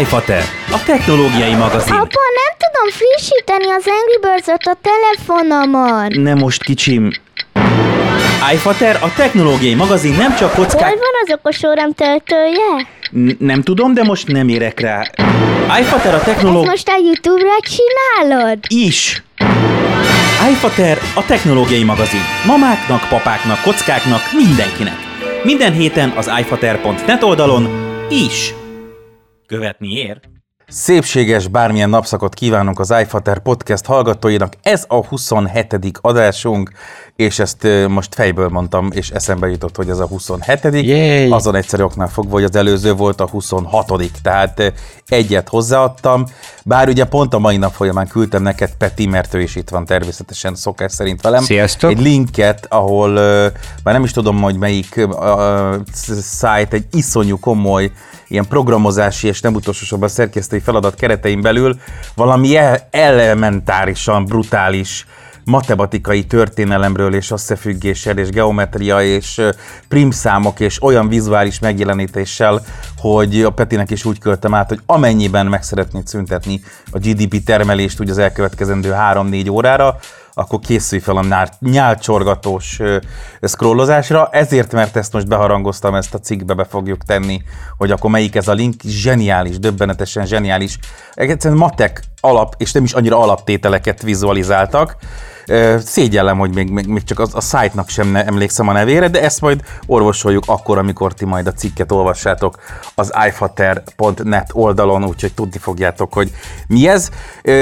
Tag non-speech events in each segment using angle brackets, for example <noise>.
iFater, a technológiai magazin. Apa, nem tudom frissíteni az Angry birds a telefonomon. Nem most, kicsim. iFater, a technológiai magazin nem csak Hol kockák... van az okos órám töltője? N- nem tudom, de most nem érek rá. iFater, a Ezt technológia... most a Youtube-ra csinálod? is. iFater, a technológiai magazin. Mamáknak, papáknak, kockáknak, mindenkinek. Minden héten az iFater.net oldalon is. Követni ér. Szépséges bármilyen napszakot kívánunk az iFater podcast hallgatóinak. Ez a 27. adásunk, és ezt most fejből mondtam, és eszembe jutott, hogy ez a 27. Yay! Azon egyszerű oknál fogva, hogy az előző volt a 26. Tehát egyet hozzáadtam, bár ugye pont a mai nap folyamán küldtem neked Peti, mert ő is itt van természetesen szokás szerint velem. Sziasztok! Egy linket, ahol már nem is tudom, hogy melyik szájt, egy iszonyú komoly ilyen programozási és nem utolsó sorban szerkesztői feladat keretein belül valami el- elementárisan brutális matematikai történelemről és összefüggéssel és geometria és primszámok és olyan vizuális megjelenítéssel, hogy a Petinek is úgy költem át, hogy amennyiben meg szeretnéd szüntetni a GDP termelést úgy az elkövetkezendő 3-4 órára, akkor készülj fel a nyál- nyálcsorgatós scrollozásra. Ezért, mert ezt most beharangoztam, ezt a cikkbe be fogjuk tenni, hogy akkor melyik ez a link. Zseniális, döbbenetesen zseniális. Egyszerűen matek alap, és nem is annyira alaptételeket vizualizáltak. Szégyellem, hogy még, még, még csak az, a szájtnak sem ne emlékszem a nevére, de ezt majd orvosoljuk akkor, amikor ti majd a cikket olvassátok az ifater.net oldalon, úgyhogy tudni fogjátok, hogy mi ez.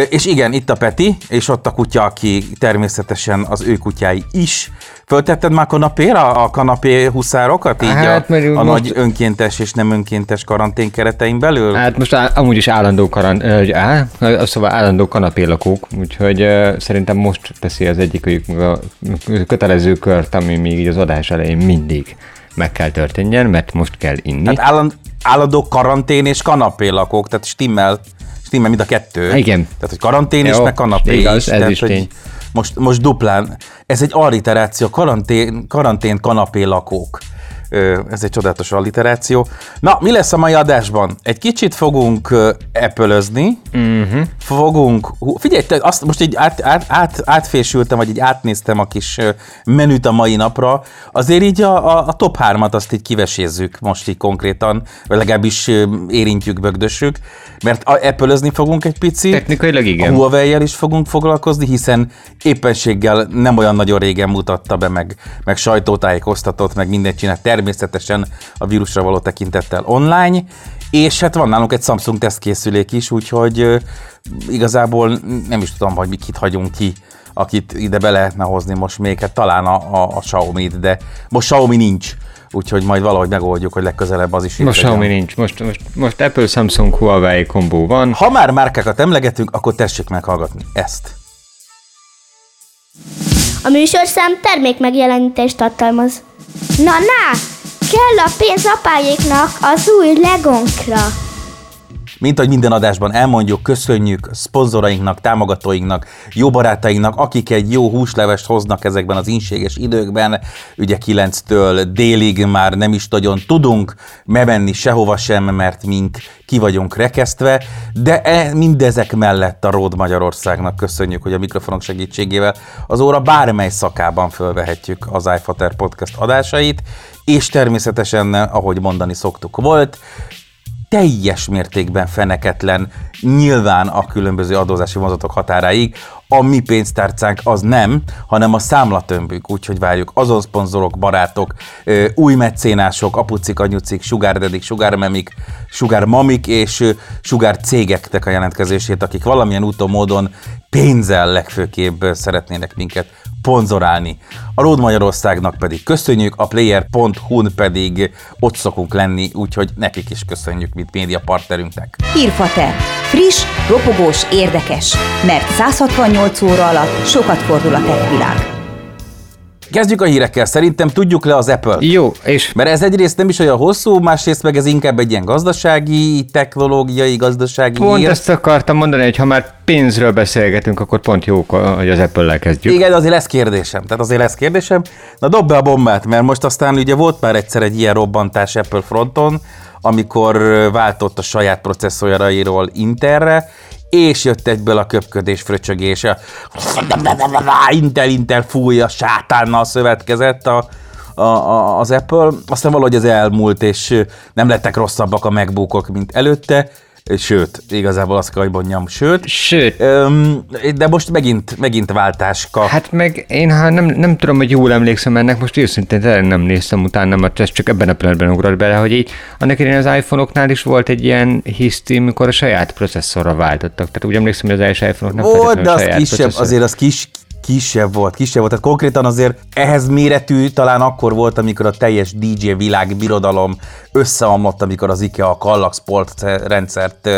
És igen, itt a Peti, és ott a kutya, aki természetesen az ő kutyái is. Föltetted már kanapéra a kanapé huszárokat? Így Hát, a, a most- nagy önkéntes és nem önkéntes karantén keretein belül? Hát most á, amúgy is állandó karan, ö, á, szóval állandó kanapélakók, úgyhogy ö, szerintem most teszi az egyikük a kötelező kört, ami még így az adás elején mindig meg kell történjen, mert most kell inni. Hát álland, állandó karantén és kanapé lakók, tehát stimmel, stimmel mind a kettő. Igen. Tehát, hogy karantén Jó, meg kanapé igaz, is. ez tehát, is hogy tény. Most, most duplán. Ez egy alliteráció, karantén, karantén kanapé lakók. Ez egy csodálatos alliteráció. Na, mi lesz a mai adásban? Egy kicsit fogunk epölözni, uh-huh. fogunk, figyelj, te azt most így át, át, át, átfésültem, vagy így átnéztem a kis menüt a mai napra, azért így a, a, a top 3-at azt így kivesézzük most így konkrétan, vagy legalábbis érintjük, bögdössük, mert a, epölözni fogunk egy picit. Technikailag igen. A Huawei-jel is fogunk foglalkozni, hiszen éppenséggel nem olyan nagyon régen mutatta be, meg, meg sajtótájékoztatott, meg mindent csinált természetesen a vírusra való tekintettel online, és hát van nálunk egy Samsung tesztkészülék is, úgyhogy igazából nem is tudom, hogy mi kit hagyunk ki, akit ide be lehetne hozni most még, hát talán a, a, a Xiaomi-t, de most Xiaomi nincs, úgyhogy majd valahogy megoldjuk, hogy legközelebb az is itt Most. Xiaomi nincs, most, most, most Apple, Samsung, Huawei kombó van. Ha már márkákat emlegetünk, akkor tessék meghallgatni ezt. A műsorszám termék megjelenítést tartalmaz. Na, na! Kell a pénz apáéknak az új legonkra. Mint ahogy minden adásban elmondjuk, köszönjük szponzorainknak, támogatóinknak, jó barátainknak, akik egy jó húslevest hoznak ezekben az inséges időkben. Ugye 9-től délig már nem is nagyon tudunk bemenni sehova sem, mert mink ki vagyunk rekesztve, de e, mindezek mellett a Ród Magyarországnak köszönjük, hogy a mikrofonok segítségével az óra bármely szakában fölvehetjük az iFater podcast adásait, és természetesen, ahogy mondani szoktuk, volt, teljes mértékben feneketlen, nyilván a különböző adózási mozatok határáig. A mi pénztárcánk az nem, hanem a számlatömbük, úgyhogy várjuk azon szponzorok, barátok, új mecénások, apucik, anyucik, sugárdedik, sugármemik, sugármamik és sugár cégeknek a jelentkezését, akik valamilyen úton, módon pénzzel legfőképp szeretnének minket ponzorálni. A Road Magyarországnak pedig köszönjük, a player.hu-n pedig ott szokunk lenni, úgyhogy nekik is köszönjük, mint média partnerünknek. Hírfater. Friss, ropogós, érdekes. Mert 168 óra alatt sokat fordul a tech világ. Kezdjük a hírekkel, szerintem tudjuk le az Apple. Jó, és Mert ez egyrészt nem is olyan hosszú, másrészt meg ez inkább egy ilyen gazdasági, technológiai, gazdasági pont hír. ezt akartam mondani, hogy ha már pénzről beszélgetünk, akkor pont jó, hogy az Apple-lel kezdjük. Igen, azért lesz kérdésem. Tehát azért lesz kérdésem. Na dob be a bombát, mert most aztán ugye volt már egyszer egy ilyen robbantás Apple fronton, amikor váltott a saját processzorjairól Interre, és jött egyből a köpködés, fröcsögés, a Intel, Intel fújja, sátánnal szövetkezett a, a, a, az Apple, aztán valahogy ez elmúlt, és nem lettek rosszabbak a MacBookok, mint előtte, Sőt, igazából azt kell, hogy mondjam, sőt. Sőt. Öm, de most megint, megint váltáska. Hát meg én ha nem, nem tudom, hogy jól emlékszem ennek, most őszintén tényleg nem néztem utána, mert ez csak ebben a pillanatban ugrott bele, hogy így annak idején az iPhone-oknál is volt egy ilyen hiszti, mikor a saját processzorra váltottak. Tehát úgy emlékszem, hogy az első iPhone-ok nem Volt, de az kisebb, azért az kis, kisebb volt, kisebb volt. Tehát konkrétan azért ehhez méretű talán akkor volt, amikor a teljes DJ világ birodalom összeomlott, amikor az IKEA a Kallax Sport rendszert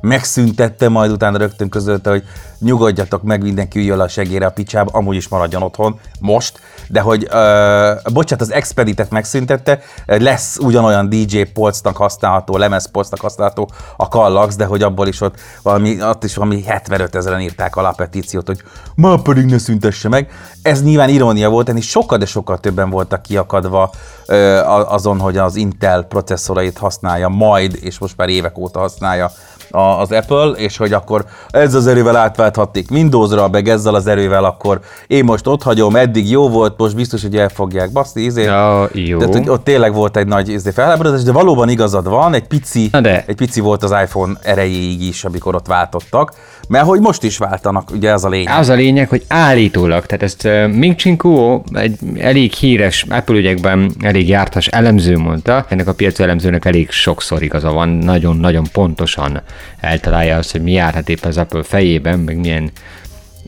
megszüntette, majd utána rögtön közölte, hogy nyugodjatok meg, mindenki üljön a segére a picsába, amúgy is maradjon otthon, most, de hogy, uh, bocsánat, az Expeditet megszüntette, lesz ugyanolyan DJ polcnak használható, lemezpolcnak használható a Kallax, de hogy abból is ott valami, ott is valami 75 ezeren írták alá a petíciót, hogy ma pedig ne szüntesse meg. Ez nyilván irónia volt, és sokkal, de sokkal többen voltak kiakadva uh, azon, hogy az Intel processzorait használja majd, és most már évek óta használja az Apple, és hogy akkor ez az erővel átválthatték Windowsra, meg ezzel az erővel, akkor én most ott hagyom, eddig jó volt, most biztos, hogy el fogják baszni, izé. Ja, jó. Tehát, hogy ott tényleg volt egy nagy izé felháborodás, de valóban igazad van, egy pici, de. egy pici volt az iPhone erejéig is, amikor ott váltottak, mert hogy most is váltanak, ugye ez a lényeg. Az a lényeg, hogy állítólag, tehát ezt uh, Ming Chin Kuo, egy elég híres Apple ügyekben elég jártas elemző mondta, ennek a piaci elemzőnek elég sokszor igaza van, nagyon-nagyon pontosan eltalálja azt, hogy mi járhat épp az Apple fejében, meg milyen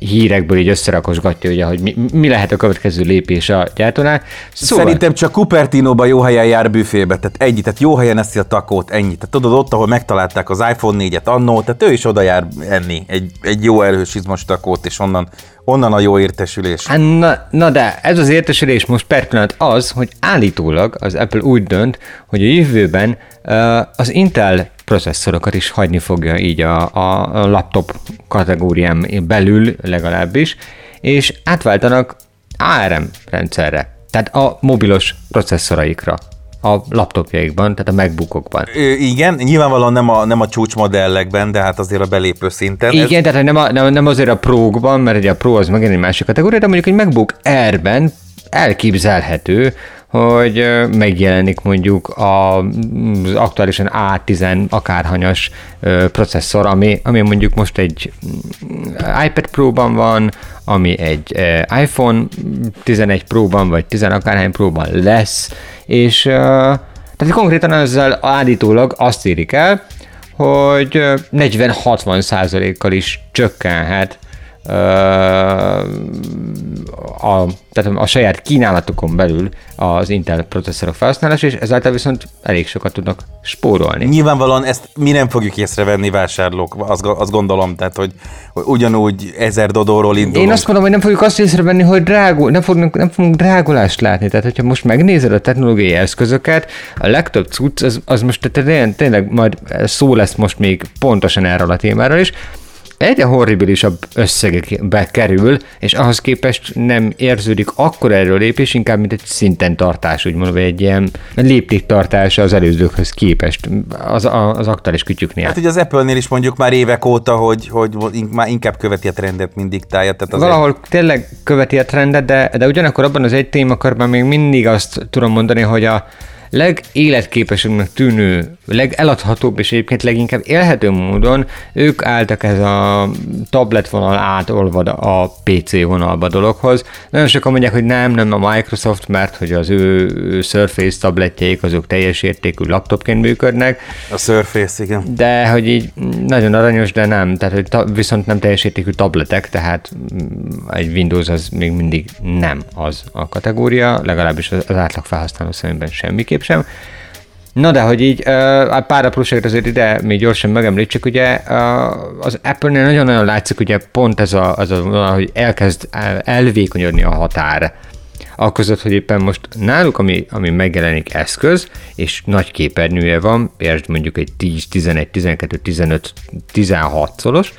hírekből így összerakosgatja, ugye, hogy mi, mi lehet a következő lépés a gyártónál. Szóval... Szerintem csak Cupertino-ba jó helyen jár büfébe, tehát egy, tehát jó helyen eszi a takót, ennyi. Tehát tudod, ott, ahol megtalálták az iPhone 4-et annó, tehát ő is oda jár enni egy, egy jó erős izmos takót, és onnan, onnan a jó értesülés. Hát na, na de ez az értesülés most per pillanat az, hogy állítólag az Apple úgy dönt, hogy a jövőben uh, az Intel processzorokat is hagyni fogja így a, a laptop kategóriám belül legalábbis, és átváltanak ARM rendszerre, tehát a mobilos processzoraikra a laptopjaikban, tehát a MacBookokban. Ö, igen, nyilvánvalóan nem a, nem a csúcsmodellekben, de hát azért a belépő szinten. Igen, ez... tehát nem, a, nem, nem azért a Pro-kban, mert ugye a Pro az megint egy másik kategória, de mondjuk egy MacBook Air-ben elképzelhető, hogy megjelenik mondjuk az aktuálisan A10 akárhanyas processzor, ami, ami mondjuk most egy mm, iPad Pro-ban van, ami egy iPhone 11 Pro-ban, vagy 10 akárhány Pro-ban lesz, és tehát konkrétan ezzel állítólag azt érik el, hogy 40-60 százalékkal is csökkenhet a, tehát a saját kínálatokon belül az Intel processzorok felhasználása, és ezáltal viszont elég sokat tudnak spórolni. Nyilvánvalóan ezt mi nem fogjuk észrevenni vásárlók, azt, azt gondolom, tehát hogy, hogy ugyanúgy ezer dodóról indulunk. Én azt mondom, hogy nem fogjuk azt észrevenni, hogy drágul, nem, fogunk, nem fogunk drágulást látni. Tehát, hogyha most megnézed a technológiai eszközöket, a legtöbb cucc, az, az most tényleg, tényleg majd szó lesz most még pontosan erről a témáról is, egyre horribilisabb összegekbe kerül, és ahhoz képest nem érződik akkor erről lépés, inkább mint egy szinten tartás, úgymond, vagy egy ilyen léptéktartás az előzőkhöz képest, az, az aktuális kütyüknél. Hát ugye az Apple-nél is mondjuk már évek óta, hogy, hogy már inkább követi a trendet, mint diktálja. Tehát azért... Valahol tényleg követi a trendet, de, de ugyanakkor abban az egy témakörben még mindig azt tudom mondani, hogy a, legéletképesebbnek tűnő, legeladhatóbb és egyébként leginkább élhető módon ők álltak ez a tablet vonal átolvad a PC vonalba dologhoz. Nagyon sokan mondják, hogy nem, nem a Microsoft, mert hogy az ő Surface tabletjeik azok teljes értékű laptopként működnek. A Surface, igen. De hogy így nagyon aranyos, de nem, tehát hogy ta, viszont nem teljes értékű tabletek, tehát egy Windows az még mindig nem az a kategória, legalábbis az átlag felhasználó szemében semmiképp sem. Na de, hogy így uh, pár apróságot azért ide még gyorsan megemlítsük, ugye az Apple-nél nagyon-nagyon látszik, ugye pont ez a, az a hogy elkezd elvékonyodni a határ. A között, hogy éppen most náluk, ami, ami megjelenik eszköz, és nagy képernyője van, például mondjuk egy 10, 11, 12, 15, 16 szolos,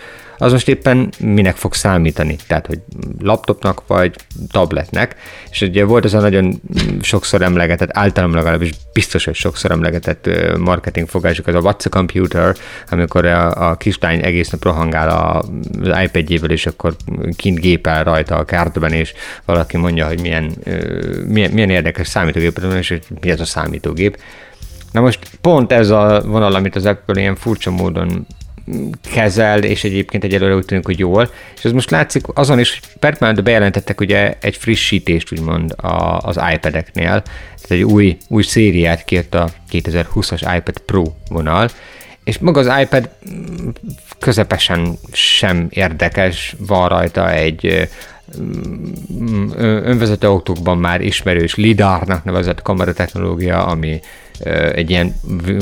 az most éppen minek fog számítani. Tehát, hogy laptopnak vagy tabletnek. És ugye volt az a nagyon sokszor emlegetett, általam legalábbis biztos, hogy sokszor emlegetett marketing fogásuk, az a What's a Computer, amikor a, a kislány egész nap rohangál az iPad-jével, és akkor kint gépel rajta a kártban, és valaki mondja, hogy milyen, milyen, milyen érdekes számítógépet van, és hogy mi ez a számítógép. Na most pont ez a vonal, amit az Apple ilyen furcsa módon kezel, és egyébként egyelőre úgy tűnik, hogy jól. És ez most látszik azon is, hogy permanent bejelentettek ugye egy frissítést úgymond a, az iPad-eknél, tehát egy új, új szériát kért a 2020-as iPad Pro vonal, és maga az iPad közepesen sem érdekes, van rajta egy önvezető autókban már ismerős lidárnak nevezett kameratechnológia, ami egy ilyen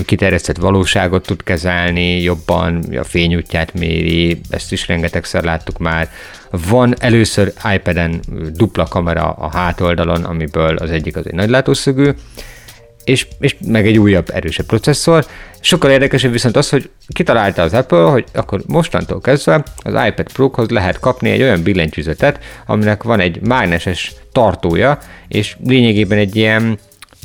kiterjesztett valóságot tud kezelni, jobban a fényútját méri, ezt is rengetegszer láttuk már. Van először iPad-en dupla kamera a hátoldalon, amiből az egyik az egy nagylátószögű, és, és meg egy újabb, erősebb processzor. Sokkal érdekesebb viszont az, hogy kitalálta az Apple, hogy akkor mostantól kezdve az iPad Pro-hoz lehet kapni egy olyan billentyűzetet, aminek van egy mágneses tartója, és lényegében egy ilyen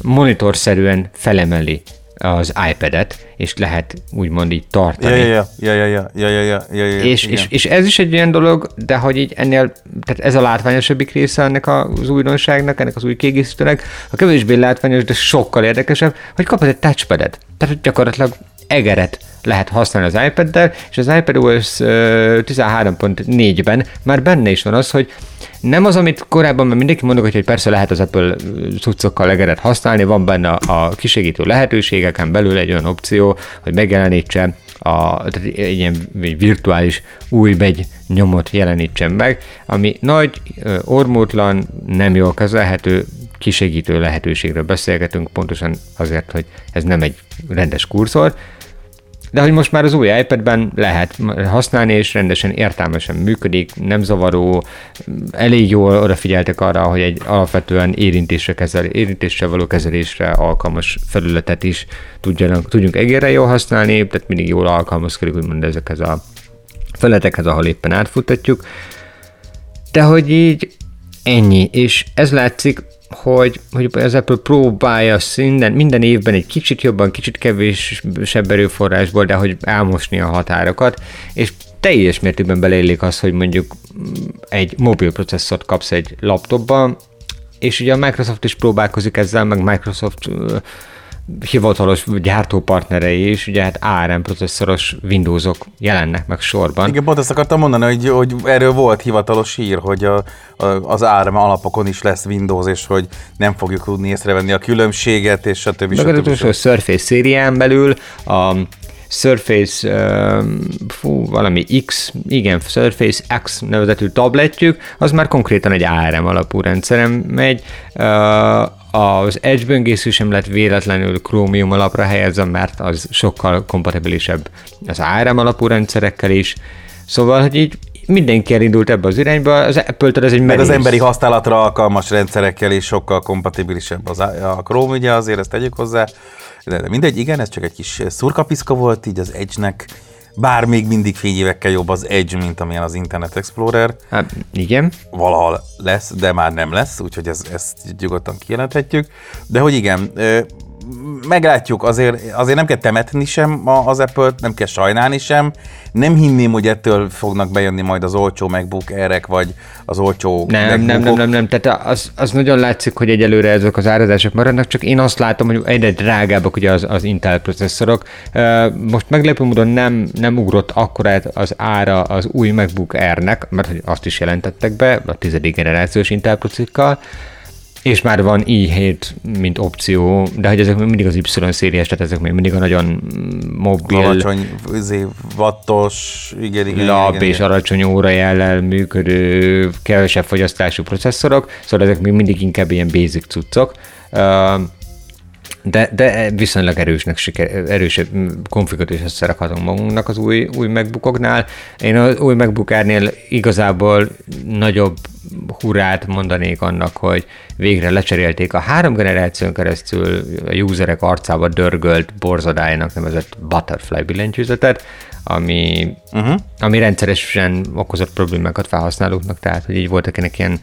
monitorszerűen felemeli az iPad-et, és lehet úgymond így tartani. Ja, ja, ja, ja, ja, ja, ja, ja, ja, és, és, és, ez is egy olyan dolog, de hogy így ennél, tehát ez a látványosabbik része ennek az újdonságnak, ennek az új kiegészítőnek, a kevésbé látványos, de sokkal érdekesebb, hogy kapod egy touchpadet. Tehát gyakorlatilag egeret lehet használni az iPad-del, és az iPadOS 13.4-ben már benne is van az, hogy nem az, amit korábban már mindenki mondok, hogy persze lehet az Apple cuccokkal egeret használni, van benne a kisegítő lehetőségeken belül egy olyan opció, hogy megjelenítse a, tehát egy ilyen virtuális új begy nyomot jelenítsen meg, ami nagy, ormótlan, nem jól kezelhető, kisegítő lehetőségről beszélgetünk, pontosan azért, hogy ez nem egy rendes kurzor, de hogy most már az új iPad-ben lehet használni, és rendesen értelmesen működik, nem zavaró, elég jól odafigyeltek arra, hogy egy alapvetően érintésre, kezel, érintésre való kezelésre alkalmas felületet is tudjanak, tudjunk egérre jól használni, tehát mindig jól alkalmazkodik, úgymond ezekhez a felületekhez, ahol éppen átfutatjuk. De hogy így ennyi, és ez látszik hogy, hogy az Apple próbálja minden, minden évben egy kicsit jobban, kicsit kevésebb erőforrásból, de hogy elmosni a határokat, és teljes mértékben beleillik az, hogy mondjuk egy mobil processzort kapsz egy laptopban, és ugye a Microsoft is próbálkozik ezzel, meg Microsoft hivatalos gyártópartnerei is, ugye hát ARM processzoros Windowsok jelennek meg sorban. Igen, pont ezt akartam mondani, hogy, hogy erről volt hivatalos hír, hogy a, a, az ARM alapokon is lesz Windows, és hogy nem fogjuk tudni észrevenni a különbséget, és stb. Meg stb. stb. a Surface szérián belül a Surface, fú, valami X, igen, Surface X nevezetű tabletjük, az már konkrétan egy ARM alapú rendszeren megy, az Edge böngésző sem lett véletlenül Chromium alapra helyezve, mert az sokkal kompatibilisebb az ARM alapú rendszerekkel is. Szóval, hogy így mindenki elindult ebbe az irányba, az Apple-től ez egy Meg az emberi használatra alkalmas rendszerekkel is sokkal kompatibilisebb az a Chrome, ugye azért ezt tegyük hozzá. De, de mindegy, igen, ez csak egy kis szurkapiszka volt így az Edge-nek, bár még mindig fényévekkel jobb az Edge, mint amilyen az Internet Explorer. Hát igen. Valahol lesz, de már nem lesz, úgyhogy ez, ezt nyugodtan kijelenthetjük. De hogy igen, meglátjuk, azért, azért nem kell temetni sem az Apple-t, nem kell sajnálni sem. Nem hinném, hogy ettől fognak bejönni majd az olcsó MacBook erek, vagy az olcsó nem, nem, nem, nem, nem, tehát az, az nagyon látszik, hogy egyelőre ezek az árazások maradnak, csak én azt látom, hogy egyre drágábbak ugye az, az Intel processzorok. Most meglepő módon nem, nem ugrott akkor az ára az új MacBook Air-nek, mert azt is jelentettek be a tizedik generációs Intel processzokkal, és már van i7, mint opció, de hogy ezek még mindig az Y szériás, tehát ezek még mindig a nagyon mobil. Alacsony, izé, vattos, igen, igen. Lap igen, és igen. alacsony órajellel működő, kevesebb fogyasztású processzorok, szóval ezek még mindig inkább ilyen basic cuccok. De, de viszonylag erősnek siker, erős konfigot is összerakhatunk magunknak az új, új MacBookoknál. Én az új MacBook Air-nél igazából nagyobb hurrát mondanék annak, hogy végre lecserélték a három generáción keresztül a userek arcába dörgölt borzadájának nevezett Butterfly billentyűzetet, ami, uh-huh. ami rendszeresen okozott problémákat felhasználóknak, tehát hogy így voltak ennek ilyen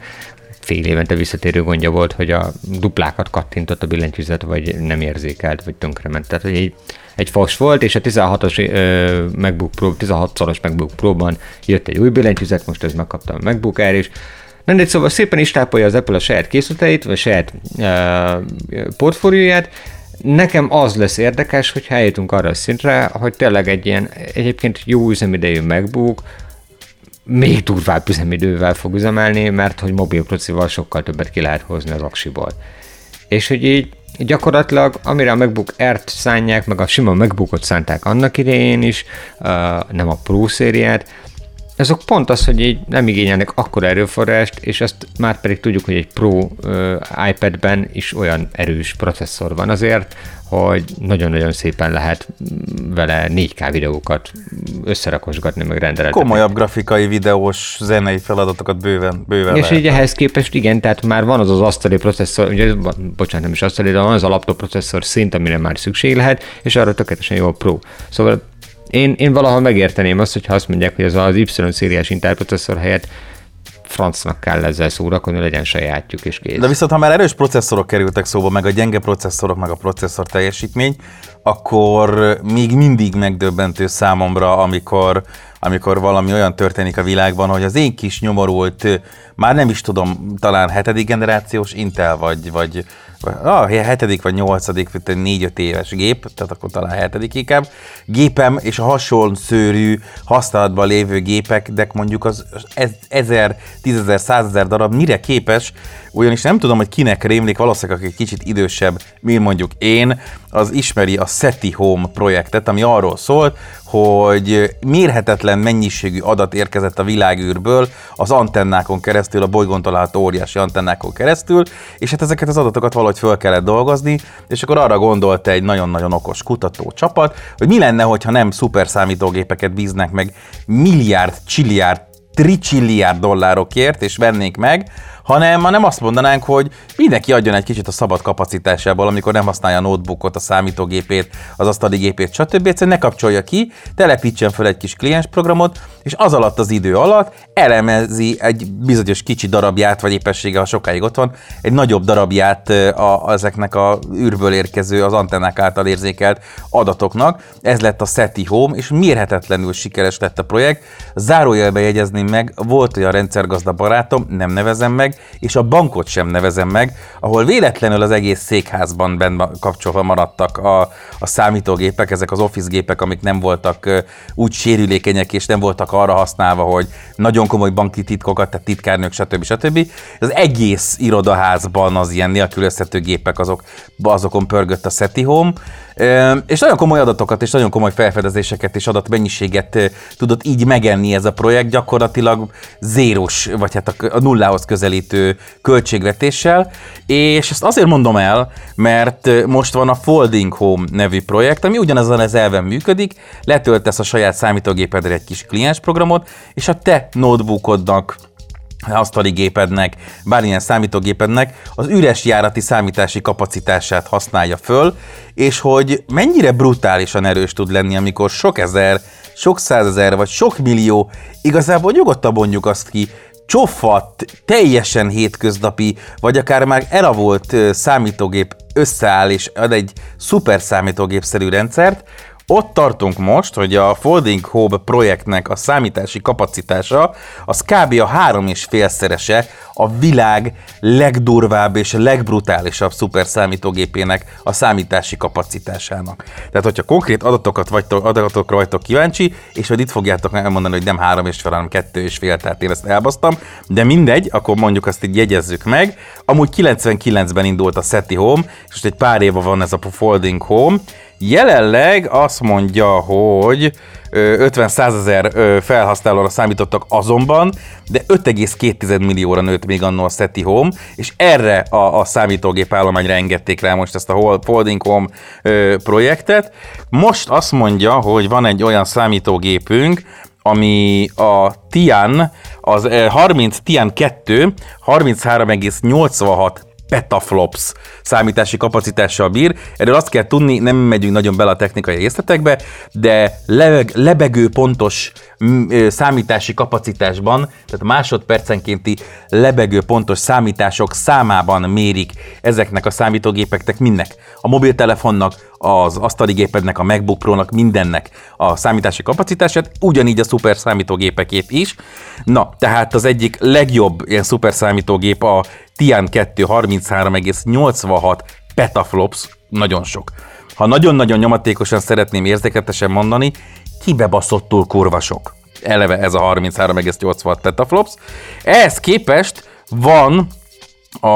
fél évente visszatérő gondja volt, hogy a duplákat kattintott a billentyűzet, vagy nem érzékelt, vagy tönkrement. Tehát, hogy egy, egy fos volt, és a 16-os uh, MacBook Pro, 16-szoros MacBook Pro-ban jött egy új billentyűzet, most ez megkaptam a MacBook Air is. Mindegy, szóval szépen is tápolja az Apple a saját készleteit, vagy saját uh, portfólióját, Nekem az lesz érdekes, hogy eljutunk arra a szintre, hogy tényleg egy ilyen egyébként jó üzemidejű MacBook, még durvább üzemidővel fog üzemelni, mert hogy mobil procival sokkal többet ki lehet hozni az aksiból. És hogy így gyakorlatilag, amire a MacBook Air-t szánják, meg a sima MacBookot szánták annak idején is, uh, nem a Pro szériát, azok pont az, hogy így nem igényelnek akkora erőforrást, és azt már pedig tudjuk, hogy egy Pro uh, iPad-ben is olyan erős processzor van azért, hogy nagyon-nagyon szépen lehet vele 4K videókat összerakosgatni, meg rendelni. Komolyabb grafikai, videós, zenei feladatokat bőven, bőven És lehet. így ehhez képest igen, tehát már van az az asztali processzor, ugye, bocsánat, nem is asztali, de van az a laptop processzor szint, amire már szükség lehet, és arra tökéletesen jó a Pro. Szóval én, én valahol megérteném azt, hogyha azt mondják, hogy az az Y-szériás Intel processzor helyett francnak kell ezzel szórakozni, legyen sajátjuk és kész. De viszont ha már erős processzorok kerültek szóba, meg a gyenge processzorok, meg a processzor teljesítmény, akkor még mindig megdöbbentő számomra, amikor, amikor valami olyan történik a világban, hogy az én kis nyomorult, már nem is tudom, talán hetedik generációs Intel, vagy, vagy a hetedik vagy nyolcadik, négy-öt éves gép, tehát akkor talán hetedik inkább, gépem és a hasonló szőrű használatban lévő gépek, de mondjuk az ezer, tízezer, százezer darab mire képes, ugyanis nem tudom, hogy kinek rémlik, valószínűleg aki kicsit idősebb, mint mondjuk én, az ismeri a SETI Home projektet, ami arról szólt, hogy mérhetetlen mennyiségű adat érkezett a világűrből az antennákon keresztül, a bolygón található óriási antennákon keresztül, és hát ezeket az adatokat valahogy föl kellett dolgozni, és akkor arra gondolt egy nagyon-nagyon okos kutató csapat, hogy mi lenne, hogyha nem szuper számítógépeket bíznek meg milliárd, csilliárd, tricsilliárd dollárokért, és vennék meg, hanem, hanem azt mondanánk, hogy mindenki adjon egy kicsit a szabad kapacitásából, amikor nem használja a notebookot, a számítógépét, az asztali gépét, stb. Egyszerűen ne kapcsolja ki, telepítsen fel egy kis kliensprogramot, és az alatt az idő alatt elemezi egy bizonyos kicsi darabját, vagy épessége, ha sokáig ott egy nagyobb darabját a, ezeknek a űrből érkező, az antennák által érzékelt adatoknak. Ez lett a SETI Home, és mérhetetlenül sikeres lett a projekt. Zárójelbe jegyezném meg, volt olyan rendszergazda barátom, nem nevezem meg, és a bankot sem nevezem meg, ahol véletlenül az egész székházban benne kapcsolva maradtak a, a számítógépek, ezek az office gépek, amik nem voltak úgy sérülékenyek, és nem voltak arra használva, hogy nagyon komoly banki titkokat, tehát titkárnők, stb. stb. Az egész irodaházban az ilyen nélkülözhető gépek, azok, azokon pörgött a SETI Home, és nagyon komoly adatokat és nagyon komoly felfedezéseket és adatmennyiséget tudott így megenni ez a projekt, gyakorlatilag zéros, vagy hát a nullához közelítő költségvetéssel, és ezt azért mondom el, mert most van a Folding Home nevű projekt, ami ugyanazon az elven működik, letöltesz a saját számítógépedre egy kis kliensprogramot, és a te notebookodnak asztali gépednek, bármilyen számítógépednek az üres járati számítási kapacitását használja föl, és hogy mennyire brutálisan erős tud lenni, amikor sok ezer, sok százezer vagy sok millió, igazából nyugodtan mondjuk azt ki, csofat, teljesen hétköznapi, vagy akár már elavult számítógép összeáll és ad egy szuper számítógépszerű rendszert, ott tartunk most, hogy a Folding Home projektnek a számítási kapacitása az kb. a három és félszerese a világ legdurvább és legbrutálisabb szuper számítógépének a számítási kapacitásának. Tehát, hogyha konkrét adatokat vagytok, adatokra vagytok kíváncsi, és hogy itt fogjátok elmondani, hogy nem három és fél, hanem kettő és fél, tehát én ezt elbasztam, de mindegy, akkor mondjuk azt így jegyezzük meg. Amúgy 99-ben indult a SETI Home, és most egy pár éve van ez a Folding Home, Jelenleg azt mondja, hogy ö, 50 ezer felhasználóra számítottak azonban, de 5,2 millióra nőtt még annó a SETI Home, és erre a, a számítógép állományra engedték rá most ezt a Folding Home projektet. Most azt mondja, hogy van egy olyan számítógépünk, ami a Tian, az eh, 30 Tian 2, 33,86 petaflops számítási kapacitással bír. Erről azt kell tudni, nem megyünk nagyon bele a technikai részletekbe, de lebeg, lebegő pontos számítási kapacitásban, tehát másodpercenkénti lebegő pontos számítások számában mérik ezeknek a számítógépeknek mindnek. A mobiltelefonnak, az asztali gépednek, a MacBook Pro-nak, mindennek a számítási kapacitását, ugyanígy a szuper számítógépekép is. Na, tehát az egyik legjobb ilyen szuper számítógép a Tian 2 33,86 petaflops, nagyon sok. Ha nagyon-nagyon nyomatékosan szeretném érzéketesen mondani, kibebaszottul kurva sok. Eleve ez a 33,86 petaflops. Ehhez képest van a...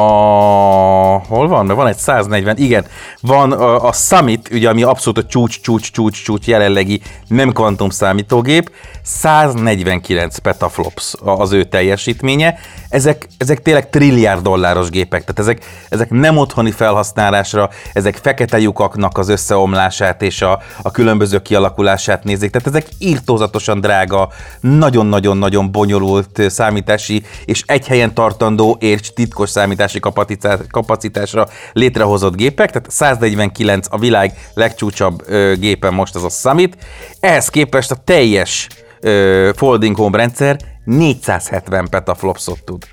Hol van? Van egy 140, igen. Van a, a Summit, ugye, ami abszolút a csúcs, csúcs, csúcs, csúcs jelenlegi nem kvantum számítógép, 149 petaflops az ő teljesítménye. Ezek, ezek tényleg trilliárd dolláros gépek, tehát ezek, ezek nem otthoni felhasználásra, ezek fekete lyukaknak az összeomlását és a, a különböző kialakulását nézik, tehát ezek írtózatosan drága, nagyon-nagyon-nagyon bonyolult számítási és egy helyen tartandó és titkos számítási kapacitás, kapacitásra létrehozott gépek, tehát 149 a világ legcsúcsabb gépen most ez a Summit. Ehhez képest a teljes ö, Folding Home rendszer 470 petaflopsot tud.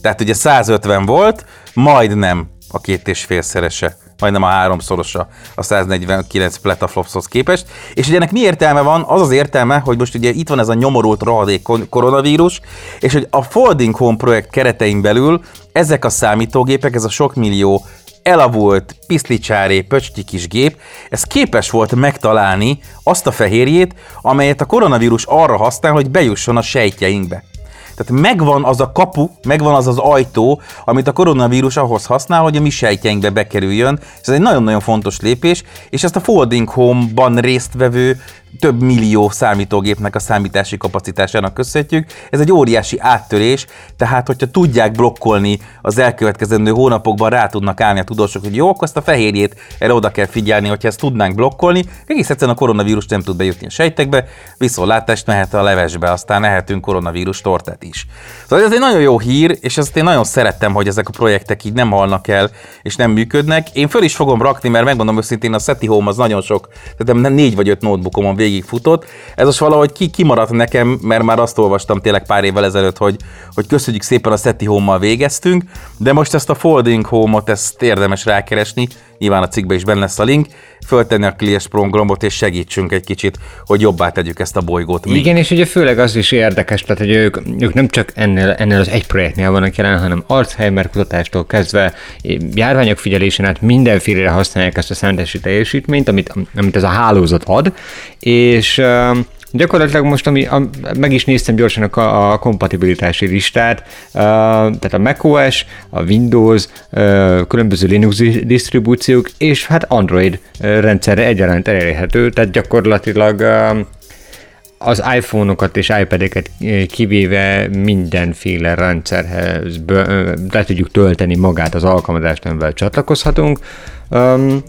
Tehát ugye 150 volt, majdnem a két és félszerese, majdnem a háromszorosa a 149 petaflopshoz képest. És ugye ennek mi értelme van? Az az értelme, hogy most ugye itt van ez a nyomorult rohadék koronavírus, és hogy a Folding Home projekt keretein belül ezek a számítógépek, ez a sok millió elavult, piszlicsáré, pöcsty kis gép, ez képes volt megtalálni azt a fehérjét, amelyet a koronavírus arra használ, hogy bejusson a sejtjeinkbe. Tehát megvan az a kapu, megvan az az ajtó, amit a koronavírus ahhoz használ, hogy a mi sejtjeinkbe bekerüljön. Ez egy nagyon-nagyon fontos lépés, és ezt a Folding Home-ban résztvevő több millió számítógépnek a számítási kapacitásának köszönhetjük. Ez egy óriási áttörés, tehát hogyha tudják blokkolni az elkövetkezendő hónapokban, rá tudnak állni a tudósok, hogy jó, akkor ezt a fehérjét erre oda kell figyelni, hogyha ezt tudnánk blokkolni, egész egyszerűen a koronavírus nem tud bejutni a sejtekbe, viszontlátás mehet a levesbe, aztán ehetünk koronavírus tortát is. Szóval ez egy nagyon jó hír, és ezt én nagyon szerettem, hogy ezek a projektek így nem halnak el, és nem működnek. Én föl is fogom rakni, mert megmondom őszintén, a SETI Home az nagyon sok, tehát nem négy vagy öt notebookomon végig futott. Ez most valahogy ki, kimaradt nekem, mert már azt olvastam tényleg pár évvel ezelőtt, hogy, hogy köszönjük szépen a SETI Home-mal végeztünk, de most ezt a Folding Home-ot, ezt érdemes rákeresni, nyilván a cikkben is benne lesz a link, föltenni a Klies programot, és segítsünk egy kicsit, hogy jobbá tegyük ezt a bolygót. mi. Igen, és ugye főleg az is érdekes, tehát hogy ők, ők nem csak ennél, ennél az egy projektnél vannak jelen, hanem Alzheimer kutatástól kezdve járványok figyelésen át mindenfélére használják ezt a számítási teljesítményt, amit, amit ez a hálózat ad, és Gyakorlatilag most, ami, a, meg is néztem gyorsan a, a kompatibilitási listát, uh, tehát a macOS, a Windows, uh, különböző Linux disztribúciók, és hát Android rendszerre egyaránt elérhető, tehát gyakorlatilag uh, az iPhone-okat és iPad-eket kivéve mindenféle rendszerhez le tudjuk tölteni magát az alkalmazást, amivel csatlakozhatunk. Um,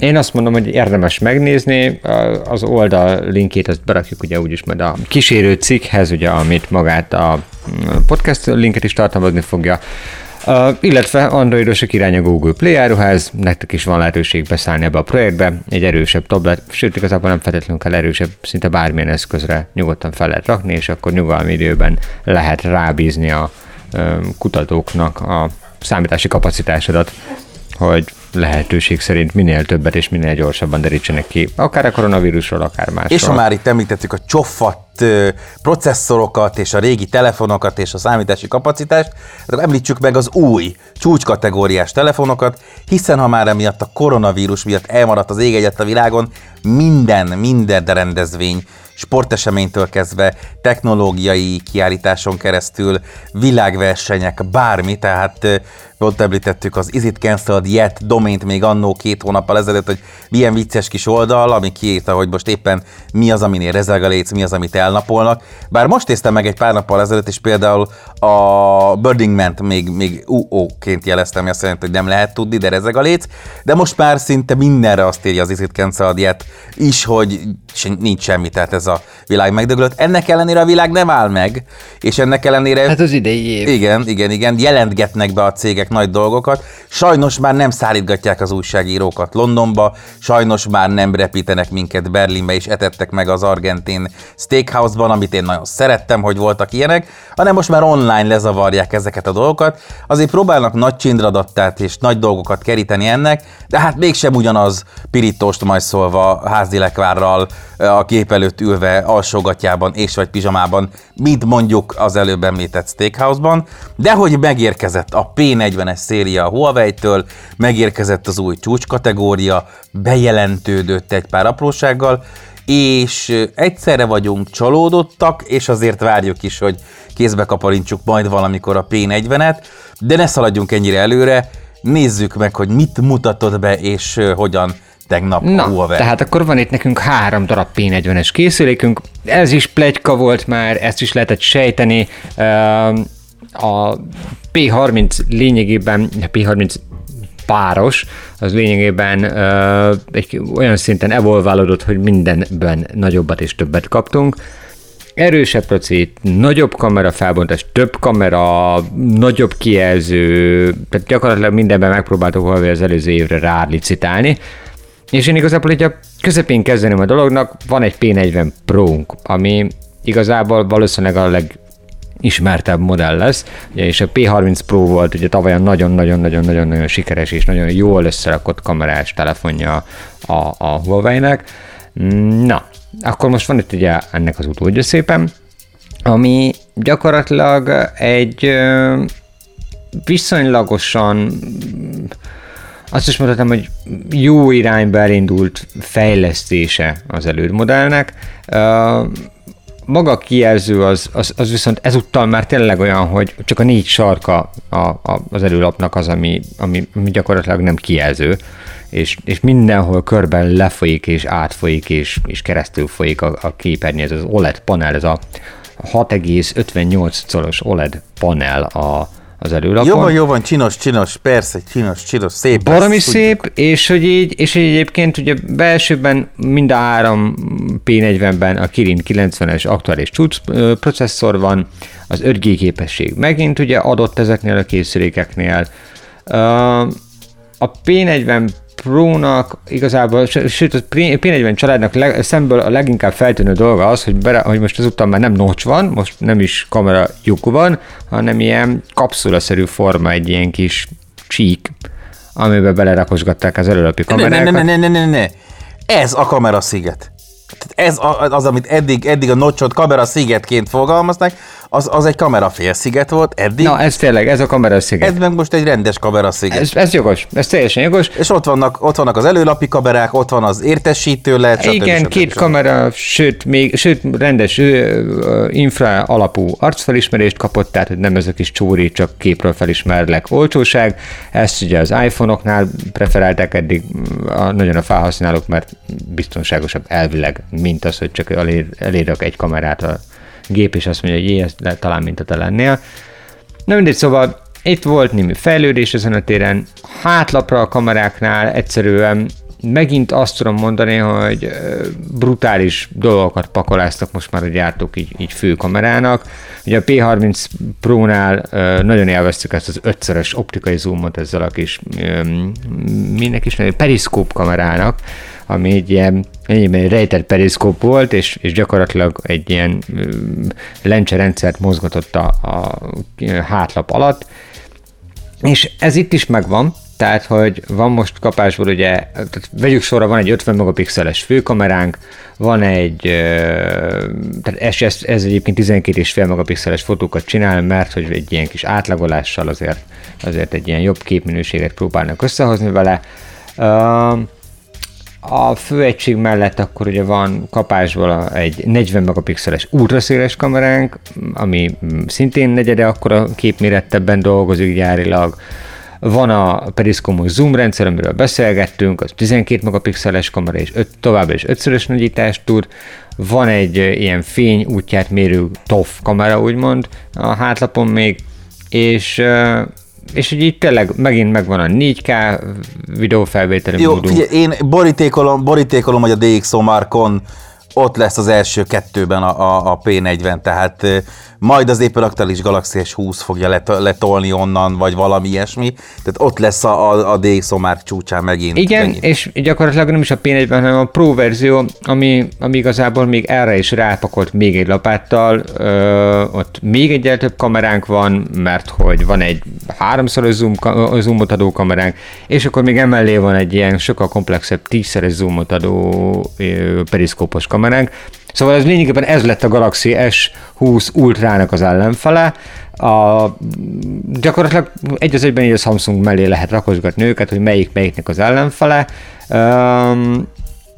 én azt mondom, hogy érdemes megnézni, az oldal linkjét azt berakjuk ugye úgyis majd a kísérő cikkhez, ugye, amit magát a podcast linket is tartalmazni fogja. Uh, illetve androidosok irány a Google Play áruház, nektek is van lehetőség beszállni ebbe a projektbe, egy erősebb tablet, sőt igazából nem feltétlenül kell erősebb, szinte bármilyen eszközre nyugodtan fel lehet rakni, és akkor nyugalmi időben lehet rábízni a uh, kutatóknak a számítási kapacitásodat, hogy lehetőség szerint minél többet és minél gyorsabban derítsenek ki, akár a koronavírusról, akár másról. És ha már itt említettük a csoffadt processzorokat, és a régi telefonokat, és a számítási kapacitást, akkor említsük meg az új csúcskategóriás telefonokat, hiszen ha már emiatt a koronavírus miatt elmaradt az ég egyet a világon, minden, minden rendezvény sporteseménytől kezdve technológiai kiállításon keresztül, világversenyek, bármi, tehát ott említettük az Is It Cancelled Yet domént még annó két hónappal ezelőtt, hogy milyen vicces kis oldal, ami kiírta, hogy most éppen mi az, aminél léc, mi az, amit elnapolnak. Bár most néztem meg egy pár nappal ezelőtt, és például a Birding Man-t még, még UO-ként jeleztem, azt jelenti, hogy nem lehet tudni, de rezeg a léc, de most már szinte mindenre azt írja az Is It Cancelled Yet is, hogy nincs semmi, tehát ez a világ megdöglött. Ennek ellenére a világ nem áll meg, és ennek ellenére... Hát az idei év. Igen, igen, igen, jelentgetnek be a cégek nagy dolgokat. Sajnos már nem szállítgatják az újságírókat Londonba, sajnos már nem repítenek minket Berlinbe, és etettek meg az argentin steakhouse-ban, amit én nagyon szerettem, hogy voltak ilyenek, hanem most már online lezavarják ezeket a dolgokat. Azért próbálnak nagy csindradattát és nagy dolgokat keríteni ennek, de hát mégsem ugyanaz pirítóst majd szólva házdilekvárral a kép előtt ülve alsógatjában és vagy pizsamában, mint mondjuk az előbb említett Steakhouse-ban, de hogy megérkezett a P40-es széria a Huawei-től, megérkezett az új csúcskategória, bejelentődött egy pár aprósággal, és egyszerre vagyunk csalódottak, és azért várjuk is, hogy kézbe kaparintsuk majd valamikor a P40-et, de ne szaladjunk ennyire előre, nézzük meg, hogy mit mutatott be, és hogyan tegnap Na, a Huawei. tehát akkor van itt nekünk három darab P40-es készülékünk, ez is plegyka volt már, ezt is lehetett sejteni. A P30 lényegében, a P30 páros, az lényegében uh, egy olyan szinten evolválódott, hogy mindenben nagyobbat és többet kaptunk. Erősebb proci, nagyobb kamera felbontás, több kamera, nagyobb kijelző, tehát gyakorlatilag mindenben megpróbáltuk Huawei az előző évre rálicitálni. És én igazából egy a közepén kezdeném a dolognak, van egy P40 pro ami igazából valószínűleg a legismertebb modell lesz, ugye, és a P30 Pro volt ugye tavaly nagyon-nagyon-nagyon-nagyon sikeres és nagyon jól összerakott kamerás telefonja a, a Huawei-nek. Na, akkor most van itt ugye ennek az utódja szépen, ami gyakorlatilag egy viszonylagosan azt is mondhatom, hogy jó irányba elindult fejlesztése az elődmodellnek. Maga a kijelző az, az, az viszont ezúttal már tényleg olyan, hogy csak a négy sarka a, a, az előlapnak az, ami, ami, ami gyakorlatilag nem kijelző, és, és mindenhol körben lefolyik és átfolyik és, és keresztül folyik a, a képernyő, ez az OLED panel, ez a 6,58 colos OLED panel a, az előlapon. Jó van, jó van, csinos, csinos, persze, csinos, csinos, szép. Baromi szép, és hogy így, és hogy egyébként ugye belsőben mind a három P40-ben a Kirin 90-es aktuális csúcs processzor van, az 5G képesség megint ugye adott ezeknél a készülékeknél. A P40 Pro-nak igazából, sőt a P40 családnak leg, szemből a leginkább feltűnő dolga az, hogy, bere, hogy most ezúttal már nem notch van, most nem is kamera lyuk van, hanem ilyen kapszulaszerű forma, egy ilyen kis csík, amiben belerakosgatták az előlapi kamerákat. Ne, ne, ne, ne, ne, ne, ne. Ez a kamera sziget. Ez az, amit eddig, eddig a nocsot kamera szigetként fogalmazták, az, az egy kamerafélsziget volt eddig. Na, ez tényleg, ez a kamerasziget. Ez meg most egy rendes kamerasziget. Ez, ez jogos, ez teljesen jogos. És ott vannak, ott vannak az előlapi kamerák, ott van az értesítő lehet, Igen, stb. két stb. kamera, sőt, még, sőt, rendes infra alapú arcfelismerést kapott, tehát nem ez a kis csóri, csak képről felismerlek olcsóság. Ezt ugye az iPhone-oknál preferálták eddig a, nagyon a felhasználók, mert biztonságosabb elvileg, mint az, hogy csak elér, elérek egy kamerát a gép is azt mondja, hogy ez talán mint a te lennél. Na mindegy, szóval itt volt némi fejlődés ezen a téren, hátlapra a kameráknál egyszerűen megint azt tudom mondani, hogy brutális dolgokat pakoláztak most már a gyártók így, így főkamerának. Ugye a P30 Pro-nál nagyon élveztük ezt az ötszörös optikai zoomot ezzel a kis, minek is periszkóp kamerának, ami egy ilyen egy rejtett periszkóp volt, és, és gyakorlatilag egy ilyen lencserendszert mozgatott a, a hátlap alatt, és ez itt is megvan, tehát, hogy van most kapásból ugye, tehát vegyük sorra, van egy 50 megapixeles főkameránk, van egy, tehát ez, ez, ez egyébként 12,5 megapixeles fotókat csinál, mert hogy egy ilyen kis átlagolással azért, azért egy ilyen jobb képminőséget próbálnak összehozni vele. a főegység mellett akkor ugye van kapásból egy 40 megapixeles ultraszéles kameránk, ami szintén negyede akkor a képmérettebben dolgozik gyárilag. Van a periszkomos zoom rendszer, amiről beszélgettünk, az 12 megapixeles kamera, és öt, továbbra is ötszörös nagyítást tud. Van egy ilyen fény útját mérő TOF kamera, úgymond, a hátlapon még, és és így tényleg megint megvan a 4K videófelvételi Jó, módunk. figyelj, én borítékolom, borítékolom, hogy a DxO Markon ott lesz az első kettőben a, a, a P40, tehát majd az éppen aktuális Galaxy S20 fogja let, letolni onnan, vagy valami ilyesmi, tehát ott lesz a, a, a Mark csúcsán megint. Igen, megint. és gyakorlatilag nem is a P40, hanem a Pro verzió, ami, ami igazából még erre is rápakolt még egy lapáttal, ö, ott még egyel több kameránk van, mert hogy van egy háromszoros zoom, zoomot adó kameránk, és akkor még emellé van egy ilyen sokkal komplexebb tízszeres zoomot adó periszkópos kameránk, Szóval ez lényegében ez lett a Galaxy S20 Ultrának az ellenfele. A, gyakorlatilag egy az egyben így a Samsung mellé lehet rakosgatni őket, hogy melyik melyiknek az ellenfele. Um,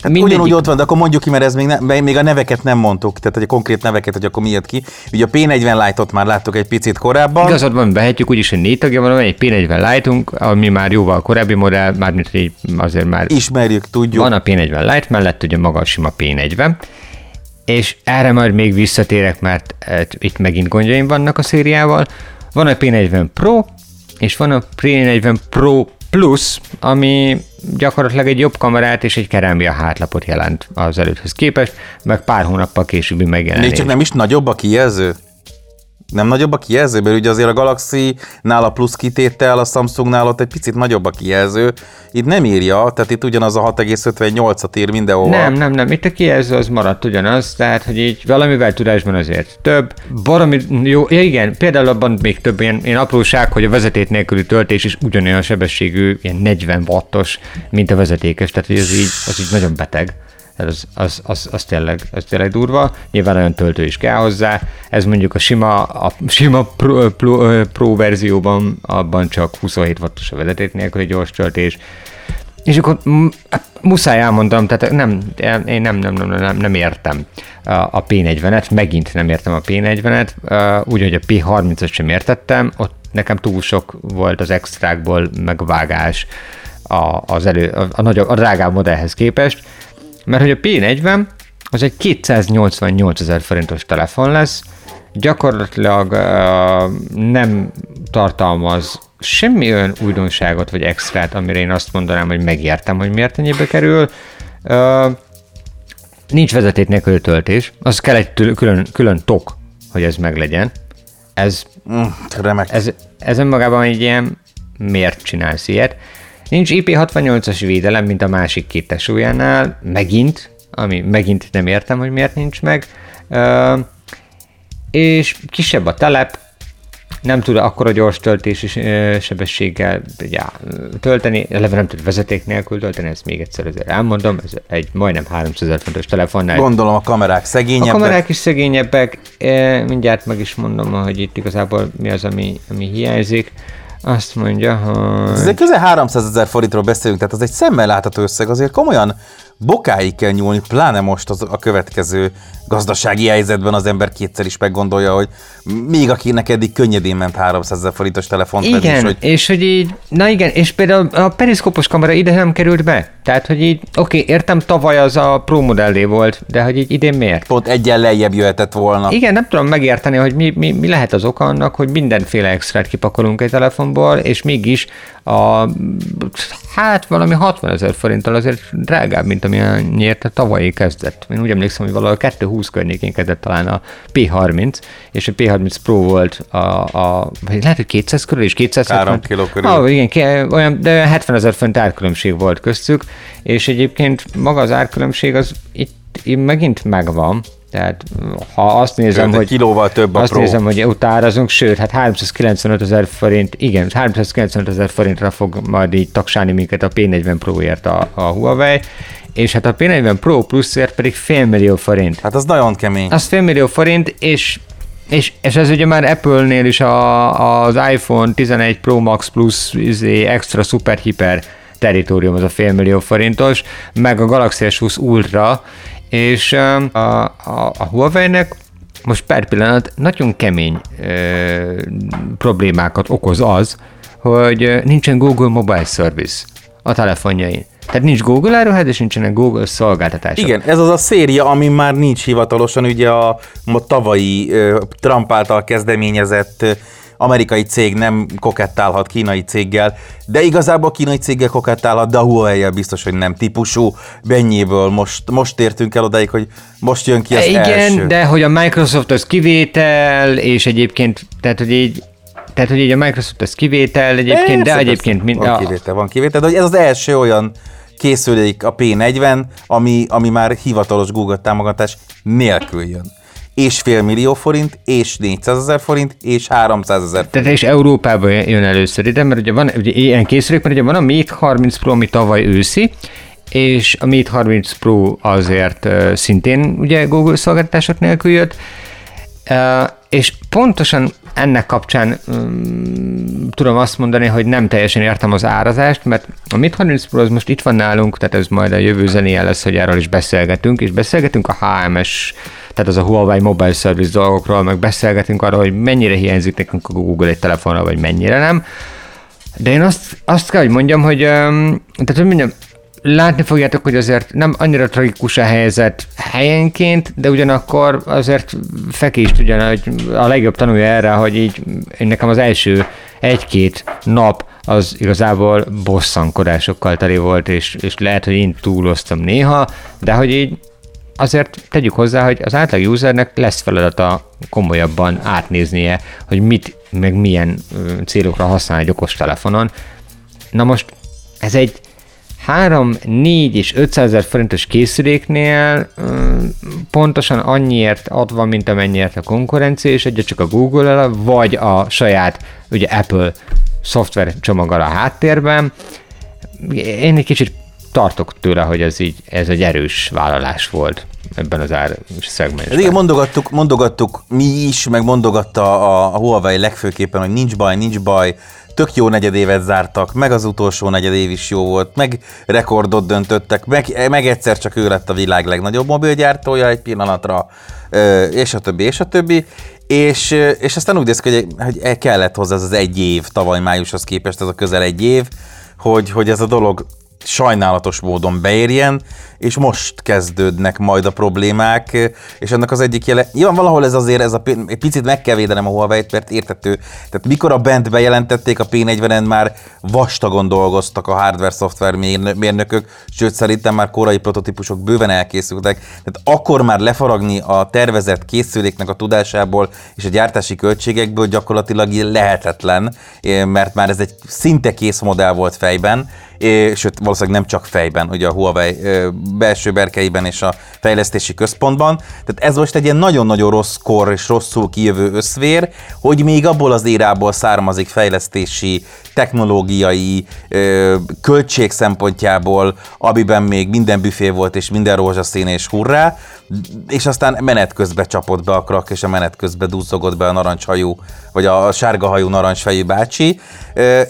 Hát Ugyanúgy ott van, de akkor mondjuk ki, mert ez még, ne, még a neveket nem mondtuk, tehát hogy a konkrét neveket, hogy akkor mi jött ki. Ugye a P40 Lite-ot már láttuk egy picit korábban. Igazad van, behetjük, úgyis, hogy négy tagja van, egy P40 Lite-unk, ami már jóval korábbi modell, mármint azért már... Ismerjük, tudjuk. Van a P40 Lite mellett, ugye maga a sima P40, és erre majd még visszatérek, mert itt megint gondjaim vannak a szériával. Van a P40 Pro, és van a P40 Pro Plus, ami gyakorlatilag egy jobb kamerát és egy kerámia hátlapot jelent az előtthöz képest, meg pár hónappal későbbi megjelenés. Még csak nem is nagyobb a kijelző? Nem nagyobb a kijelző, mert ugye azért a Galaxy-nál a plusz kitétel, a Samsungnál ott egy picit nagyobb a kijelző. Itt nem írja, tehát itt ugyanaz a 6,58-at ír mindenhova. Nem, nem, nem, itt a kijelző az maradt ugyanaz, tehát hogy így valamivel tudásban azért több. Baromi jó, igen, például abban még több ilyen, ilyen apróság, hogy a vezetét nélküli töltés is ugyanolyan sebességű, ilyen 40 wattos, mint a vezetékes, tehát hogy az így, az így nagyon beteg az, az, az, az, tényleg, az tényleg durva. Nyilván olyan töltő is kell hozzá. Ez mondjuk a sima, a sima pro, pro, pro verzióban abban csak 27 wattos a vezeték nélküli gyors töltés. És akkor muszáj elmondom, tehát nem, én nem, nem, nem, nem, nem értem a P40-et, megint nem értem a P40-et, úgy, hogy a P30-at sem értettem, ott nekem túl sok volt az extrákból megvágás a, az elő, a, a, nagyobb, a drágább modellhez képest, mert hogy a P40 az egy 288 ezer forintos telefon lesz, gyakorlatilag uh, nem tartalmaz semmi olyan újdonságot vagy extrát, amire én azt mondanám, hogy megértem, hogy miért ennyibe kerül. Uh, nincs vezetét nélkül töltés, az kell egy külön, külön tok, hogy ez meglegyen. Ez, mm, remek. ez, ez önmagában egy ilyen, miért csinálsz ilyet? Nincs IP68-as védelem, mint a másik két tesójánál, megint, ami megint nem értem, hogy miért nincs meg. És kisebb a telep, nem tud akkora gyors töltési sebességgel já, tölteni, eleve nem tud vezeték nélkül tölteni, ezt még egyszer azért elmondom, ez egy majdnem 300 ezer fontos telefonnál. Gondolom a kamerák szegényebbek. A kamerák is szegényebbek, mindjárt meg is mondom, hogy itt igazából mi az, ami, ami hiányzik. Azt mondja, hogy... Azért közel 300 ezer forintról beszélünk, tehát az egy szemmel látható összeg, azért komolyan bokáig kell nyúlni, pláne most az a következő gazdasági helyzetben az ember kétszer is meggondolja, hogy még akinek eddig könnyedén ment 300 ezer forintos telefont Igen, venni, és hogy és hogy így, na igen, és például a periszkópos kamera ide nem került be. Tehát, hogy így, oké, okay, értem, tavaly az a Pro modellé volt, de hogy így idén miért? pont egyen lejjebb jöhetett volna. Igen, nem tudom megérteni, hogy mi, mi, mi lehet az oka annak, hogy mindenféle extrát kipakolunk egy telefonból, és mégis a, hát valami 60 ezer forinttal azért drágább, mint ami nyerte tavalyi kezdett. Én úgy emlékszem, hogy valahol 220 környékén kezdett talán a P30, és a P30 Pro volt a, a lehet, hogy 200 körül, és 270. 3 kiló körül. Ah, igen, olyan, de 70 ezer font árkülönbség volt köztük, és egyébként maga az árkülönbség az itt, itt megint megvan, tehát ha azt nézem, egy hogy kilóval több a azt Pro. nézem, hogy utárazunk, sőt, hát 395 ezer forint, igen, 395 ezer forintra fog majd így taksálni minket a P40 Pro-ért a, a Huawei, és hát a P40 Pro Plusért pedig félmillió forint. Hát az nagyon kemény. Az félmillió forint, és és, és ez ugye már Apple-nél is a, az iPhone 11 Pro Max Plus izé, extra super hiper teritorium, az a félmillió forintos, meg a Galaxy S20 Ultra, és a, a, a Huawei-nek most per pillanat nagyon kemény ö, problémákat okoz az, hogy nincsen Google Mobile Service a telefonjain. Tehát nincs Google áruház, és nincsenek Google szolgáltatások. Igen, ez az a széria, ami már nincs hivatalosan, ugye a, a tavalyi Trump által kezdeményezett amerikai cég nem kokettálhat kínai céggel, de igazából a kínai céggel kokettálhat, de a huawei biztos, hogy nem típusú. Bennyéből most, most értünk el odaig, hogy most jön ki az Igen, első. de hogy a Microsoft az kivétel, és egyébként, tehát hogy így tehát, hogy így a Microsoft az kivétel egyébként, Persze, de egyébként... Mind, van kivétel, van kivétel, de hogy ez az első olyan készülék a P40, ami, ami már hivatalos Google támogatás nélkül jön. És fél millió forint, és 400 ezer forint, és 300 ezer Tehát és Európában jön először ide, mert ugye van ugye ilyen készülék, mert ugye van a Mate 30 Pro, ami tavaly őszi, és a Mate 30 Pro azért uh, szintén ugye Google szolgáltatások nélkül jött, uh, és pontosan ennek kapcsán um, tudom azt mondani, hogy nem teljesen értem az árazást, mert a Mate 30 Pro az most itt van nálunk, tehát ez majd a jövő zenéje lesz, hogy erről is beszélgetünk, és beszélgetünk a HMS, tehát az a Huawei Mobile Service dolgokról, meg beszélgetünk arról, hogy mennyire hiányzik nekünk a Google egy telefonra, vagy mennyire nem. De én azt, azt kell, hogy mondjam, hogy, tehát hogy mondjam, látni fogjátok, hogy azért nem annyira tragikus a helyzet helyenként, de ugyanakkor azért fekést ugyan, hogy a legjobb tanulja erre, hogy így én nekem az első egy-két nap az igazából bosszankodásokkal teli volt, és, és lehet, hogy én túloztam néha, de hogy így azért tegyük hozzá, hogy az átlag usernek lesz feladata komolyabban átnéznie, hogy mit, meg milyen célokra használ egy okos telefonon. Na most ez egy 3, 4 és 500 ezer forintos készüléknél pontosan annyiért adva, mint amennyiért a konkurencia, és adja csak a Google-el, vagy a saját ugye Apple szoftver csomaggal a háttérben. Én egy kicsit tartok tőle, hogy ez így, ez egy erős vállalás volt ebben az ár szegmensben. Igen, mondogattuk, mondogattuk mi is, meg mondogatta a, Huawei legfőképpen, hogy nincs baj, nincs baj, tök jó negyedévet zártak, meg az utolsó negyedév is jó volt, meg rekordot döntöttek, meg, meg egyszer csak ő lett a világ legnagyobb mobilgyártója egy pillanatra, és a többi, és a többi. És, és aztán úgy néz ki, hogy, hogy kellett hozzá az, az egy év, tavaly májushoz képest ez a közel egy év, hogy, hogy ez a dolog sajnálatos módon beérjen, és most kezdődnek majd a problémák, és ennek az egyik jele, nyilván valahol ez azért, ez a, egy picit meg kell védenem a huawei mert értető, tehát mikor a bent bejelentették, a P40-en már vastagon dolgoztak a hardware-szoftver mérnökök, sőt szerintem már korai prototípusok bőven elkészültek, tehát akkor már lefaragni a tervezett készüléknek a tudásából és a gyártási költségekből gyakorlatilag lehetetlen, mert már ez egy szinte kész modell volt fejben, sőt valószínűleg nem csak fejben, ugye a Huawei belső berkeiben és a fejlesztési központban. Tehát ez most egy ilyen nagyon-nagyon rossz kor és rosszul kijövő összvér, hogy még abból az érából származik fejlesztési, technológiai, költség szempontjából, amiben még minden büfé volt és minden rózsaszín és hurrá, és aztán menet közben csapott be a krak, és a menet közben duzzogott be a narancshajú, vagy a sárgahajú narancsfejű bácsi.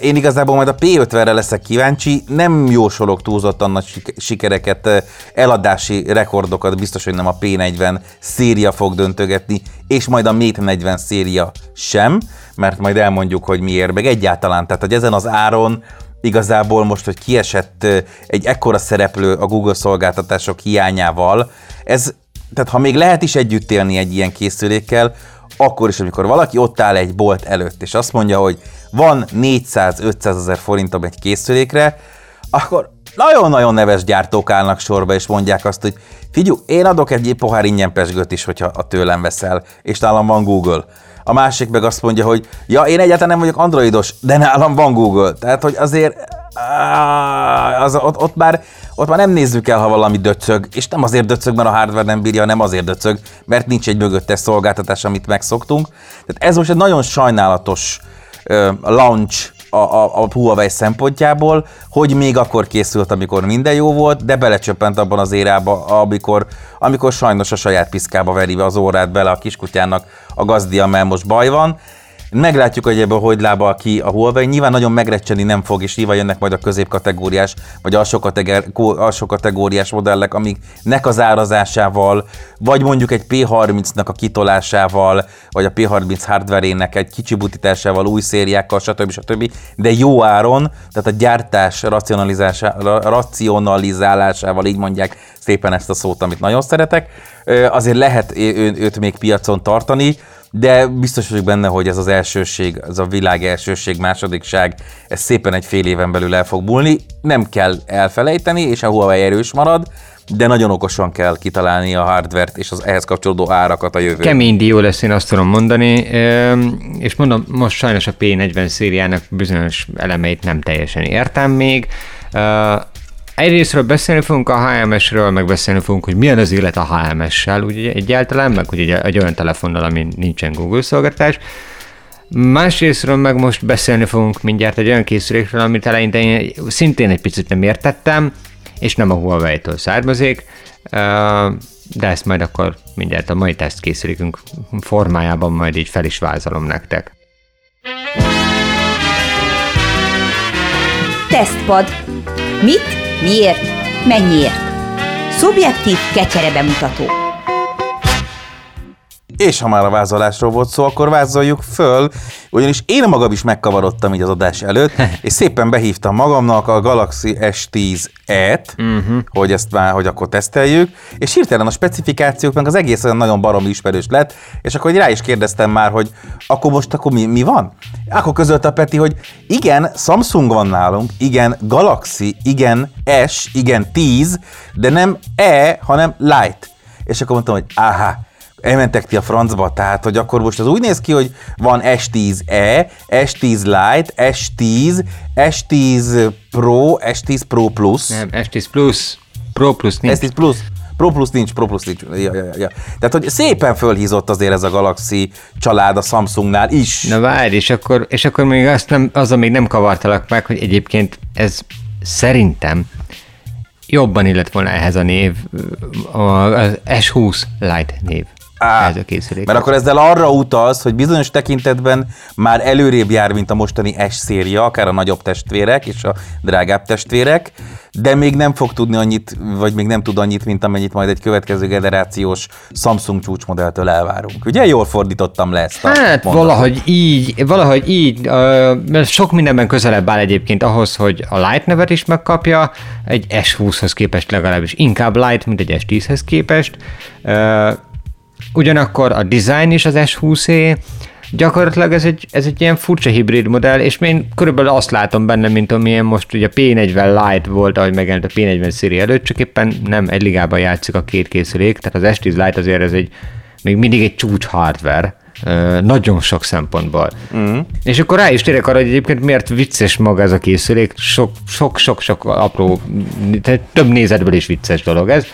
Én igazából majd a P50-re leszek kíváncsi, nem jósolok túlzottan nagy sikereket, eladási rekordokat, biztos, hogy nem a P40 széria fog döntögetni, és majd a Mate 40 széria sem, mert majd elmondjuk, hogy miért, meg egyáltalán, tehát hogy ezen az áron igazából most, hogy kiesett egy ekkora szereplő a Google szolgáltatások hiányával, ez tehát ha még lehet is együtt élni egy ilyen készülékkel, akkor is, amikor valaki ott áll egy bolt előtt, és azt mondja, hogy van 400-500 ezer forintom egy készülékre, akkor nagyon-nagyon neves gyártók állnak sorba, és mondják azt, hogy figyelj, én adok egy pohár ingyen pesgőt is, hogyha a tőlem veszel, és nálam van Google. A másik meg azt mondja, hogy ja, én egyáltalán nem vagyok androidos, de nálam van Google. Tehát, hogy azért az, ott, ott, már, ott már nem nézzük el, ha valami döcög, és nem azért döcög, mert a hardware nem bírja, hanem azért döcög, mert nincs egy mögöttes szolgáltatás, amit megszoktunk. Tehát ez most egy nagyon sajnálatos uh, launch a, a, a Huawei szempontjából, hogy még akkor készült, amikor minden jó volt, de belecsöppent abban az érába, amikor, amikor sajnos a saját piszkába veri az órát bele a kiskutyának a gazdia, mert most baj van. Meglátjuk, hogy ebből hogy lábal ki a Huawei. Nyilván nagyon megrecseni nem fog, és nyilván jönnek majd a középkategóriás, vagy alsó, kategóri- alsó kategóriás modellek, amiknek az árazásával, vagy mondjuk egy P30-nak a kitolásával, vagy a P30 hardverének egy kicsi butításával, új szériákkal, stb. stb. De jó áron, tehát a gyártás racionalizálásával, így mondják szépen ezt a szót, amit nagyon szeretek, azért lehet őt még piacon tartani, de biztos vagyok benne, hogy ez az elsőség, ez a világ elsőség, másodikság, ez szépen egy fél éven belül el fog múlni. Nem kell elfelejteni, és a Huawei erős marad, de nagyon okosan kell kitalálni a hardvert és az ehhez kapcsolódó árakat a jövőben. Kemény dió lesz, én azt tudom mondani, és mondom, most sajnos a P40 szériának bizonyos elemeit nem teljesen értem még. Egyrésztről beszélni fogunk a HMS-ről, meg beszélni fogunk, hogy milyen az élet a HMS-sel ugye egyáltalán, meg hogy egy, olyan telefonnal, ami nincsen Google szolgáltatás. Másrésztről meg most beszélni fogunk mindjárt egy olyan készülékről, amit eleinte én szintén egy picit nem értettem, és nem a Huawei-től származik, de ezt majd akkor mindjárt a mai tesztkészülékünk formájában majd így fel is vázolom nektek. Tesztpad. Mit, miért, mennyiért? Szubjektív kecsere bemutató. És ha már a vázolásról volt szó, akkor vázoljuk föl, ugyanis én magam is megkavarodtam így az adás előtt, <laughs> és szépen behívtam magamnak a Galaxy S10-et, uh-huh. hogy ezt már, hogy akkor teszteljük, és hirtelen a specifikációk meg az egész olyan nagyon baromi ismerős lett, és akkor rá is kérdeztem már, hogy akkor most akkor mi, mi van? Akkor közölte a Peti, hogy igen, Samsung van nálunk, igen, Galaxy, igen, S, igen, 10, de nem E, hanem Lite. És akkor mondtam, hogy áhá, elmentek ti a francba, tehát hogy akkor most az úgy néz ki, hogy van S10e, S10 Lite, S10, S10 Pro, S10 Pro Plus. Nem, S10 Plus, Pro Plus nincs. S10 Plus. Pro Plus nincs, Pro Plus nincs. Ja, ja, ja. Tehát, hogy szépen fölhízott azért ez a Galaxy család a Samsungnál is. Na várj, és akkor, és akkor még azt nem, azzal még nem kavartalak meg, hogy egyébként ez szerintem jobban illet volna ehhez a név, az S20 Lite név. Á, ez a készülék. Mert akkor ezzel arra utalsz, hogy bizonyos tekintetben már előrébb jár, mint a mostani S széria, akár a nagyobb testvérek és a drágább testvérek, de még nem fog tudni annyit, vagy még nem tud annyit, mint amennyit majd egy következő generációs Samsung csúcsmodelltől elvárunk. Ugye jól fordítottam le ezt a Hát mondatot? valahogy így, valahogy így, mert sok mindenben közelebb áll egyébként ahhoz, hogy a Lite nevet is megkapja, egy S20-hoz képest legalábbis inkább Lite, mint egy S10-hez képest. Ugyanakkor a design is az S20-é, gyakorlatilag ez egy, ez egy ilyen furcsa hibrid modell, és én körülbelül azt látom benne, mint amilyen most ugye a P40 Lite volt, ahogy megjelent a P40 széri előtt, csak éppen nem egy ligában játszik a két készülék, tehát az S10 Lite azért ez egy még mindig egy csúcs hardware, nagyon sok szempontból. Mm. És akkor rá is térek arra, hogy egyébként miért vicces maga ez a készülék, sok-sok-sok apró, tehát több nézetből is vicces dolog ez.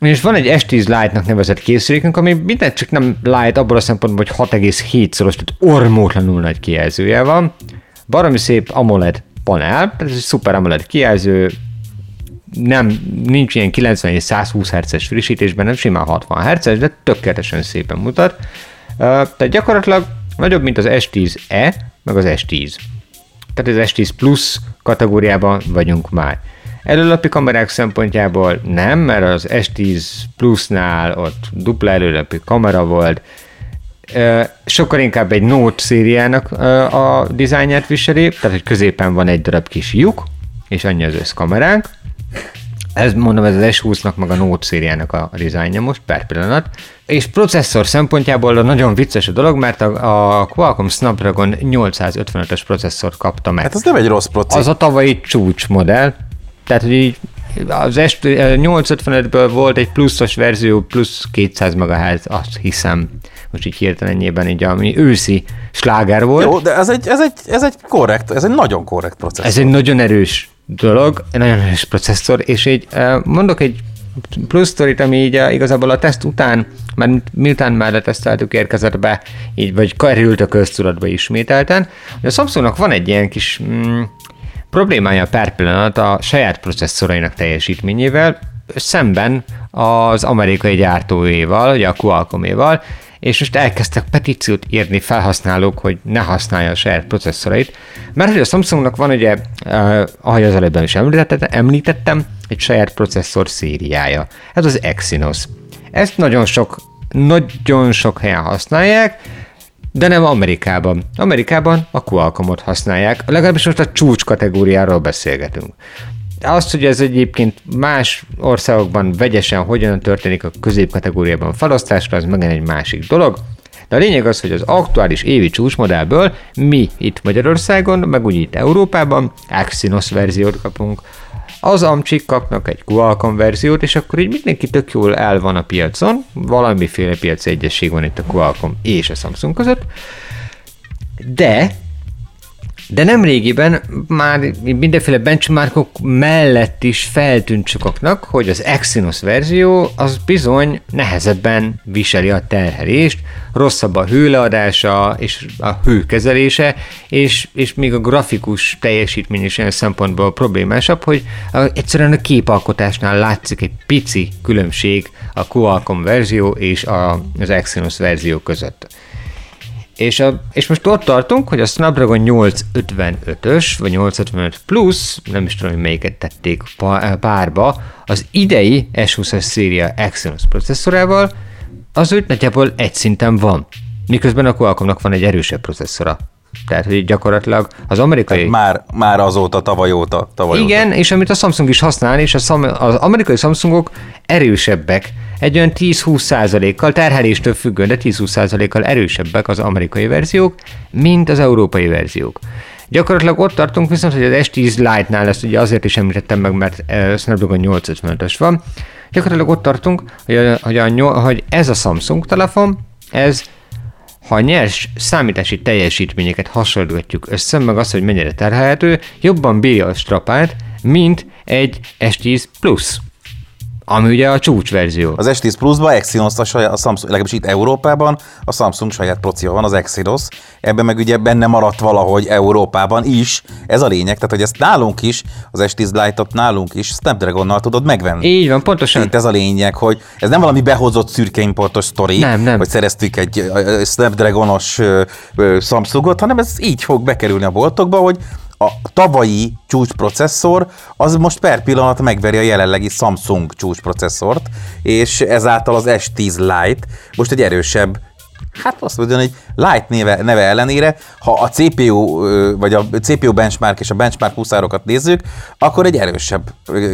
És van egy S10 Lite-nak nevezett készülékünk, ami mindent csak nem Lite abból a szempontból, hogy 6,7-szoros, tehát ormótlanul nagy kijelzője van. Baromi szép AMOLED panel, ez egy szuper AMOLED kijelző, nem, nincs ilyen 90 és 120 Hz-es frissítésben, nem simán 60 Hz, de tökéletesen szépen mutat. Tehát gyakorlatilag nagyobb, mint az S10e, meg az S10. Tehát az S10 Plus kategóriában vagyunk már. Előlapi kamerák szempontjából nem, mert az S10 Plusnál ott dupla előlapi kamera volt, sokkal inkább egy Note szériának a dizájnját viseli, tehát hogy középen van egy darab kis lyuk, és annyi az összkameránk. Ez mondom, ez az S20-nak, meg a Note szériának a dizájnja most per pillanat. És processzor szempontjából nagyon vicces a dolog, mert a, a Qualcomm Snapdragon 855-ös processzort kapta meg. Hát ez nem egy rossz proci. Az a tavalyi csúcs modell, tehát, hogy így az 855-ből volt egy pluszos verzió, plusz 200 MHz, azt hiszem, most így hirtelenjében így, ami őszi sláger volt. Jó, de ez egy, ez egy, ez egy korrekt, ez egy nagyon korrekt processzor. Ez egy nagyon erős dolog, egy nagyon erős processzor, és így mondok egy plusz sztorit, ami így igazából a teszt után, mert miután már leteszteltük, érkezett be, így, vagy került a köztudatba ismételten, a Samsungnak van egy ilyen kis mm, problémája per pillanat a saját processzorainak teljesítményével, szemben az amerikai gyártóéval, ugye a Qualcomméval, és most elkezdtek petíciót írni felhasználók, hogy ne használja a saját processzorait, mert hogy a Samsungnak van ugye, eh, ahogy az előbben is említettem, egy saját processzor szériája. Ez az Exynos. Ezt nagyon sok, nagyon sok helyen használják, de nem Amerikában. Amerikában a Qualcommot használják, legalábbis most a csúcs kategóriáról beszélgetünk. Azt, hogy ez egyébként más országokban vegyesen hogyan történik a középkategóriában felosztásra, az megint egy másik dolog. De a lényeg az, hogy az aktuális évi csúcsmodellből mi itt Magyarországon, meg úgy itt Európában Exynos verziót kapunk. Az amcsik kapnak egy Qualcomm verziót, és akkor így mindenki tök jól el van a piacon, valamiféle piaci egyesség van itt a Qualcomm és a Samsung között, de de nem régiben már mindenféle benchmarkok mellett is feltűnt sokaknak, hogy az Exynos verzió az bizony nehezebben viseli a terhelést, rosszabb a hőleadása és a hőkezelése, és, és még a grafikus teljesítmény is olyan szempontból problémásabb, hogy egyszerűen a képalkotásnál látszik egy pici különbség a Qualcomm verzió és az Exynos verzió között. És, a, és most ott tartunk, hogy a Snapdragon 855-ös, vagy 855 Plus, nem is tudom, hogy melyiket tették párba, az idei S20-as széria Exynos processzorával, az úgy nagyjából egy szinten van. Miközben a Qualcommnak van egy erősebb processzora. Tehát, hogy gyakorlatilag az amerikai... Tehát már, már azóta, tavaly óta. Tavaly Igen, óta. és amit a Samsung is használ, és a Sam, az amerikai Samsungok erősebbek, egy olyan 10-20 százalékkal, terheléstől függően, de 10-20 százalékkal erősebbek az amerikai verziók, mint az európai verziók. Gyakorlatilag ott tartunk viszont, hogy az S10 Lite-nál ezt ugye azért is említettem meg, mert Snapdragon 855-ös van. Gyakorlatilag ott tartunk, hogy, a, hogy, a, hogy ez a Samsung telefon, ez ha a nyers számítási teljesítményeket hasonlítjuk össze, meg azt, hogy mennyire terhelhető, jobban bírja a strapát, mint egy S10 Plus ami ugye a csúcsverzió. Az S10 Plus-ban Exynos a, saját, a Samsung, legalábbis itt Európában a Samsung saját procia van, az Exynos. Ebben meg ugye benne maradt valahogy Európában is. Ez a lényeg, tehát hogy ezt nálunk is, az S10 Lite-ot nálunk is Snapdragonnal tudod megvenni. Így van, pontosan. Itt ez a lényeg, hogy ez nem valami behozott szürke importos sztori, nem, nem. hogy szereztük egy Snapdragonos Samsungot, hanem ez így fog bekerülni a boltokba, hogy a tavalyi csúcsprocesszor az most per pillanat megveri a jelenlegi Samsung csúcsprocesszort, és ezáltal az S10 Lite most egy erősebb hát azt mondja, hogy Light neve, neve ellenére, ha a CPU, vagy a CPU benchmark és a benchmark huszárokat nézzük, akkor egy erősebb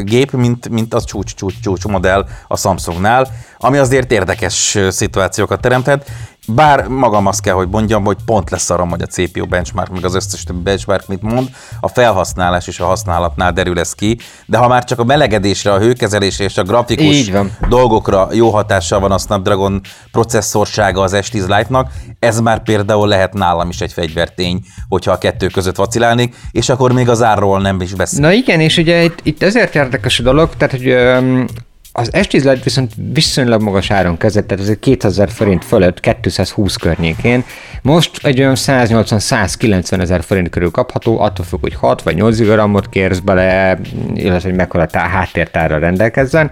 gép, mint, mint az csúcs, csúcs, csúcs modell a Samsungnál, ami azért érdekes szituációkat teremthet, bár magam azt kell, hogy mondjam, hogy pont leszarom, hogy a CPU benchmark, meg az összes többi benchmark mit mond, a felhasználás és a használatnál derül ez ki, de ha már csak a melegedésre, a hőkezelésre és a grafikus dolgokra jó hatással van a Snapdragon processzorsága az S10 Lite-nak, ez már például lehet nálam is egy fegyvertény, hogyha a kettő között vacilálnék, és akkor még az árról nem is beszél. Na igen, és ugye itt, itt ezért érdekes a dolog, tehát hogy az S10 Lite viszont viszonylag magas áron kezdett, tehát ez 2000 forint fölött, 220 környékén. Most egy olyan 180-190 ezer forint körül kapható, attól függ, hogy 6 vagy 8 gramot kérsz bele, illetve hogy mekkora tá- háttértárra rendelkezzen.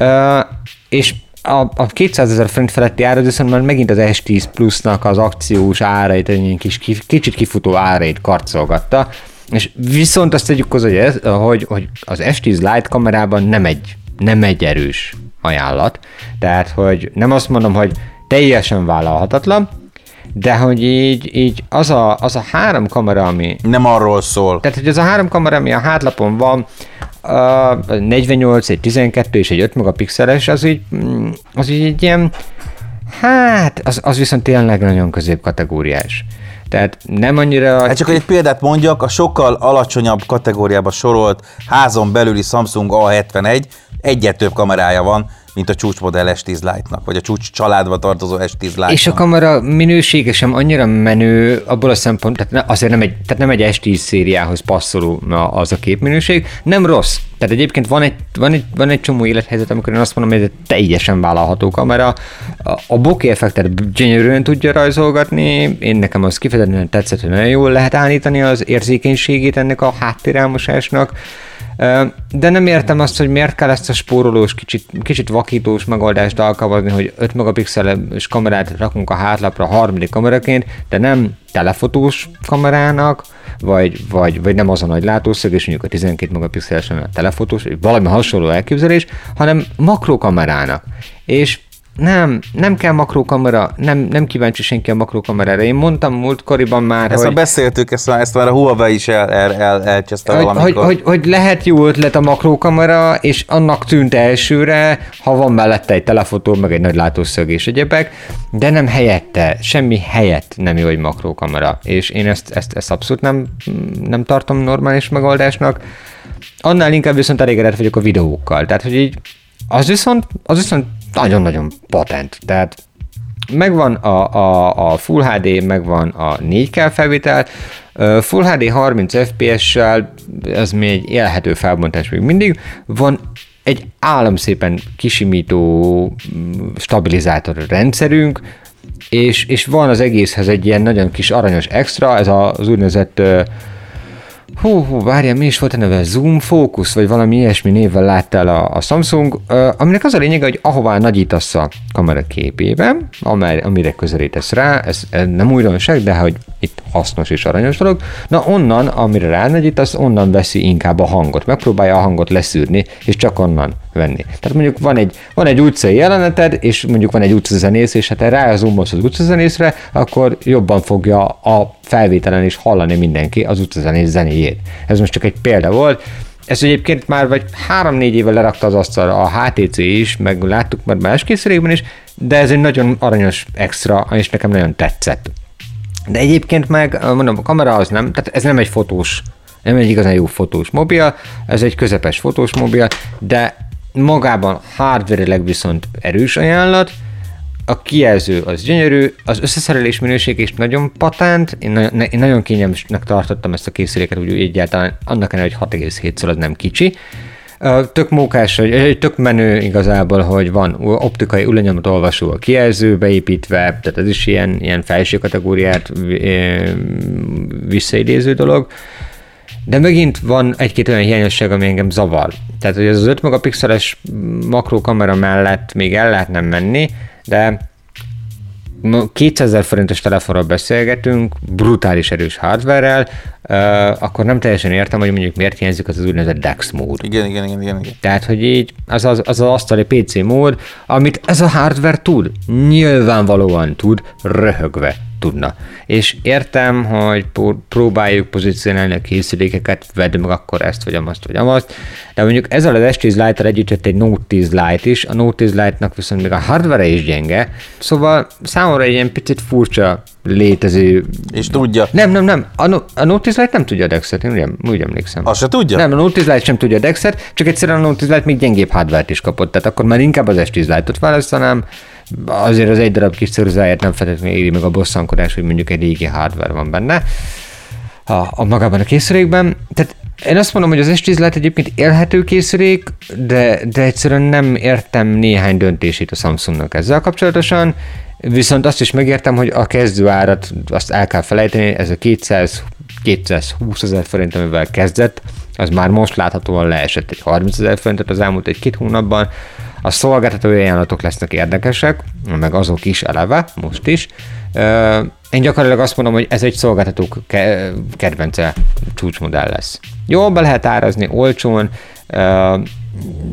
Uh, és a, a 200 ezer forint feletti ára viszont már megint az S10 Plusnak az akciós árait, egy kis, kicsit kifutó árait karcolgatta, és viszont azt tegyük hozzá, hogy, hogy, hogy az S10 Lite kamerában nem egy nem egy erős ajánlat. Tehát, hogy nem azt mondom, hogy teljesen vállalhatatlan, de hogy így, így az, a, az a három kamera, ami... Nem arról szól. Tehát, hogy az a három kamera, ami a hátlapon van, a 48, egy 12 és egy 5 megapixeles, az így, mm, az így egy ilyen, hát, az, az viszont tényleg nagyon középkategóriás. Tehát nem annyira... Hát csak egy példát mondjak, a sokkal alacsonyabb kategóriába sorolt házon belüli Samsung A71 egyet több kamerája van, mint a csúcsmodell S10 Lite-nak, vagy a csúcs családba tartozó S10 Lite-nak. És a kamera minősége sem annyira menő abból a szempont, tehát azért nem egy, tehát nem egy S10 szériához passzoló az a képminőség, nem rossz. Tehát egyébként van egy, van egy, van egy csomó élethelyzet, amikor én azt mondom, hogy ez teljesen vállalható kamera. A, a bokeh effektet gyönyörűen tudja rajzolgatni, én nekem az kifejezetten tetszett, hogy nagyon jól lehet állítani az érzékenységét ennek a háttérelmosásnak De nem értem azt, hogy miért kell ezt a spórolós, kicsit, kicsit vakítós megoldást alkalmazni, hogy 5 megapixeles kamerát rakunk a hátlapra harmadik kameraként, de nem telefotós kamerának, vagy, vagy, vagy nem az a nagy látószög, és mondjuk a 12 megapixeles a telefotós, valami hasonló elképzelés, hanem makrokamerának. És nem, nem kell makrókamera, nem, nem kíváncsi senki a makrókamerára. Én mondtam múltkoriban már, Ezt hogy... már beszéltük, ezt már, ezt már a Huawei is el, el, el, elcseszte hogy, hogy, hogy, hogy lehet jó ötlet a makrókamera, és annak tűnt elsőre, ha van mellette egy telefotó, meg egy nagy látószög és egyebek, de nem helyette, semmi helyett nem jó egy makrókamera. És én ezt, ezt, ezt abszolút nem, nem tartom normális megoldásnak. Annál inkább viszont elégedett vagyok a videókkal. Tehát, hogy így az viszont, az viszont nagyon-nagyon patent. Tehát megvan a, a, a Full HD, megvan a 4K felvétel, Full HD 30 FPS-sel, ez még egy élhető felbontás még mindig, van egy államszépen kisimító mm, stabilizátor rendszerünk, és, és van az egészhez egy ilyen nagyon kis aranyos extra, ez az úgynevezett Hú, hú, várjál, mi is volt a neve? Zoom Focus, vagy valami ilyesmi névvel látta el a, a Samsung, ö, aminek az a lényege, hogy ahová nagyítasz a kamera képében, amely, amire közelítesz rá, ez, ez nem újdonság, de hogy itt hasznos és aranyos dolog, na onnan, amire ránagyítasz, onnan veszi inkább a hangot, megpróbálja a hangot leszűrni, és csak onnan venni. Tehát mondjuk van egy, van egy utcai jeleneted, és mondjuk van egy utcazenész, és ha te rázoomolsz az utcazenészre, akkor jobban fogja a felvételen is hallani mindenki az utcazenész zenéjét. Ez most csak egy példa volt. Ez egyébként már vagy három-négy éve lerakta az asztalra a HTC is, meg láttuk már más készülékben is, de ez egy nagyon aranyos extra, és nekem nagyon tetszett. De egyébként meg, mondom, a kamera az nem, tehát ez nem egy fotós, nem egy igazán jó fotós mobil, ez egy közepes fotós mobil, de magában hardware viszont erős ajánlat, a kijelző az gyönyörű, az összeszerelés minőség is nagyon patent, én, na- én nagyon kényelmesnek tartottam ezt a készüléket, úgy egyáltalán annak ellenére, hogy 6,7 az nem kicsi. Tök mókás, ö, tök menő igazából, hogy van optikai ujjanyomot olvasó a kijelző beépítve, tehát ez is ilyen, ilyen felső kategóriát visszaidéző dolog. De megint van egy-két olyan hiányosság, ami engem zavar. Tehát, hogy ez az 5 megapixeles makrókamera mellett még el lehetne menni, de ma 200 ezer forintos telefonról beszélgetünk, brutális erős hardware-rel, uh, akkor nem teljesen értem, hogy mondjuk miért hiányzik az az úgynevezett DeX mód. Igen, igen, igen, igen. igen. Tehát, hogy így az az, az, az asztali PC mód, amit ez a hardware tud, nyilvánvalóan tud, röhögve tudna. És értem, hogy próbáljuk pozícionálni a készülékeket, vedd meg akkor ezt, vagy amazt, vagy amazt, de mondjuk ezzel az S10 Lite-tel együtt jött egy Note 10 Lite is, a Note 10 Lite-nak viszont még a hardware is gyenge, szóval számomra egy ilyen picit furcsa létező... És tudja. Nem, nem, nem, a, no- a Note 10 Lite nem tudja a Dexet, én úgy, úgy emlékszem. Azt se tudja? Nem, a Note 10 Lite sem tudja a Dexet, csak egyszerűen a Note 10 Lite még gyengébb hardware is kapott, tehát akkor már inkább az S10 Lite-ot választanám, azért az egy darab kis szörzáját nem feltétlenül éri meg a bosszankodás, hogy mondjuk egy régi hardware van benne a, a magában a készülékben. Tehát én azt mondom, hogy az S10 Lite egyébként élhető készülék, de, de egyszerűen nem értem néhány döntését a Samsungnak ezzel kapcsolatosan, viszont azt is megértem, hogy a kezdő árat azt el kell felejteni, ez a 200 220 ezer forint, amivel kezdett, az már most láthatóan leesett egy 30 ezer forintot az elmúlt egy-két hónapban. A szolgáltatói ajánlatok lesznek érdekesek, meg azok is eleve, most is. Én gyakorlatilag azt mondom, hogy ez egy szolgáltatók ke- kedvence csúcsmodell lesz. Jól be lehet árazni, olcsón, ö,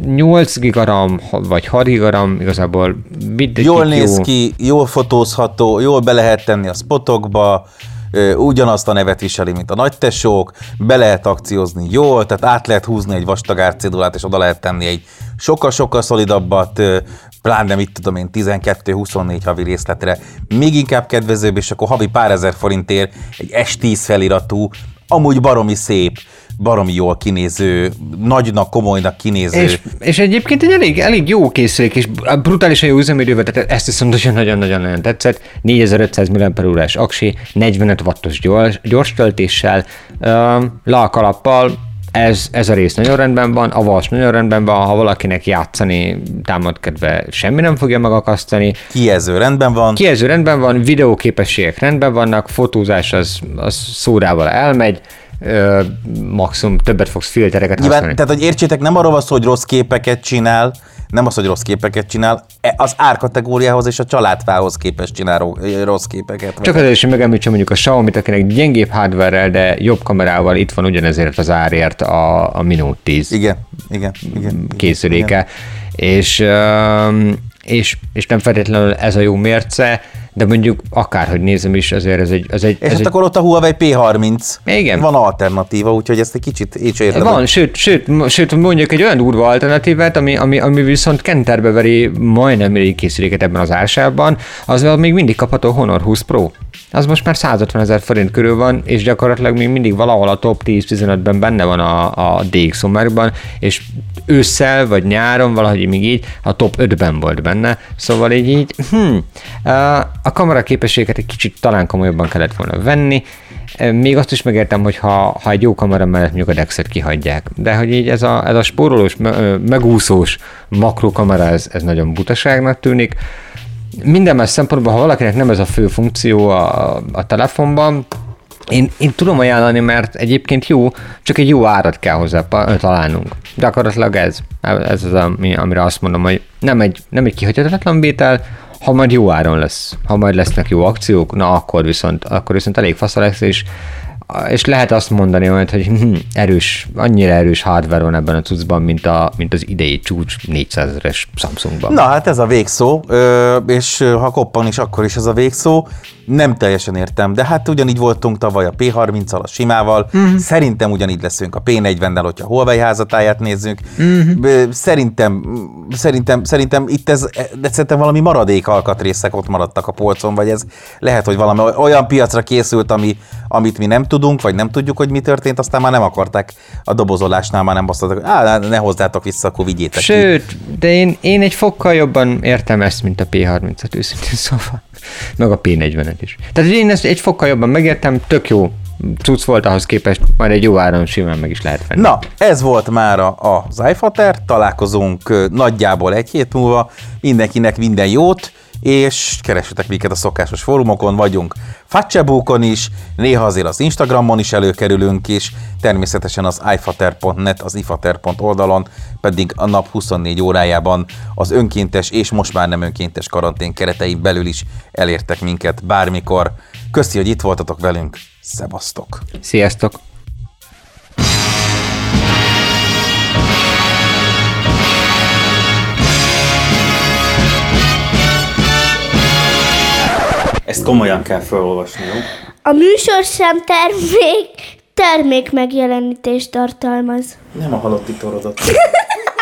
8 gigaram vagy 6 gigaram igazából mindegy Jól jó. néz ki, jól fotózható, jól be lehet tenni a spotokba, ugyanazt a nevet viseli, mint a nagytesók, be lehet akciózni jól, tehát át lehet húzni egy vastag árcédulát, és oda lehet tenni egy sokkal-sokkal szolidabbat, pláne mit tudom én, 12-24 havi részletre, még inkább kedvezőbb, és akkor havi pár ezer forintért egy S10 feliratú, amúgy baromi szép, baromi jól kinéző, nagynak, komolynak kinéző. És, és egyébként egy elég, elég jó készülék, és brutálisan jó üzemidővel, tehát ezt viszont nagyon-nagyon-nagyon tetszett. 4500 mAh aksi, 45 wattos gyors, gyors töltéssel, lalkalappal, ez, ez a rész nagyon rendben van, a vas nagyon rendben van, ha valakinek játszani támadkedve semmi nem fogja megakasztani. Kijelző rendben van. Kijelző rendben van, videóképességek rendben vannak, fotózás az, az szórával elmegy, ö, maximum többet fogsz filtereket Nyilván, használni. tehát, hogy értsétek, nem arról van szó, hogy rossz képeket csinál, nem az, hogy rossz képeket csinál, e- az árkategóriához és a családfához képest csinál ro- rossz képeket. Csak azért is megemlítsem mondjuk a Xiaomi, akinek gyengébb hardware de jobb kamerával itt van ugyanezért az árért a, a Mi Note 10 Igen, igen, igen. készüléke, és, öm, és, és nem feltétlenül ez a jó mérce, de mondjuk akárhogy nézem is, azért ez egy... Ez egy, És ez hát egy akkor ott a Huawei P30. Igen. Van alternatíva, úgyhogy ezt egy kicsit így értem. Van, sőt, sőt, sőt, mondjuk egy olyan durva alternatívát, ami, ami, ami viszont kenterbe veri majdnem mindegyik készüléket ebben az ársában, az még mindig kapható Honor 20 Pro. Az most már 150 ezer forint körül van, és gyakorlatilag még mindig valahol a top 10-15-ben benne van a, a DX Markban, és ősszel vagy nyáron valahogy még így a top 5-ben volt benne, szóval így, így hm, a kamera képességet egy kicsit talán komolyabban kellett volna venni, még azt is megértem, hogy ha, ha egy jó kamera mellett mondjuk a Dexet kihagyják. De hogy így ez a, ez a spórolós, megúszós makrokamera, ez, ez nagyon butaságnak tűnik. Minden más szempontból, ha valakinek nem ez a fő funkció a, a telefonban, én, én tudom ajánlani, mert egyébként jó, csak egy jó árat kell hozzá találnunk. Gyakorlatilag ez. Ez az, ami, amire azt mondom, hogy nem egy, nem egy kihagyhatatlan vétel, ha majd jó áron lesz, ha majd lesznek jó akciók, na akkor viszont, akkor viszont elég fasz lesz, és, és lehet azt mondani majd, hogy hm, erős, annyira erős hardware van ebben a cuccban, mint, a, mint az idei csúcs 400 ezeres Samsungban. Na hát ez a végszó, és ha koppan is, akkor is ez a végszó. Nem teljesen értem, de hát ugyanígy voltunk tavaly a P30-al, a simával. Mhm. Mm-hmm. Szerintem ugyanígy leszünk a P40-nel, hogyha Huawei házatáját nézzük. Mhm. Mm-hmm. Szerintem, szerintem, szerintem itt ez, de szerintem valami maradék alkatrészek ott maradtak a polcon, vagy ez lehet, hogy valami olyan piacra készült, ami, amit mi nem tudunk, vagy nem tudjuk, hogy mi történt, aztán már nem akarták a dobozolásnál, már nem azt mondták, hogy ne hozzátok vissza, akkor vigyétek ki. Sőt, de én, én egy fokkal jobban értem ezt, mint a P30-at őszintén szóval. Meg a P40-et is. Tehát én ezt egy fokkal jobban megértem, tök jó cucc volt ahhoz képest, majd egy jó áron simán meg is lehet venni. Na, ez volt már az iFater, találkozunk nagyjából egy hét múlva, mindenkinek minden jót, és keressetek minket a szokásos fórumokon, vagyunk Fatsebókon is, néha azért az Instagramon is előkerülünk, és természetesen az ifater.net, az ifater.oldalon oldalon pedig a nap 24 órájában az önkéntes és most már nem önkéntes karantén keretein belül is elértek minket bármikor. Köszi, hogy itt voltatok velünk, szevasztok! Sziasztok! Ezt komolyan kell felolvasni, jó? A műsor sem termék, termék megjelenítést tartalmaz. Nem a halotti torodat. <laughs>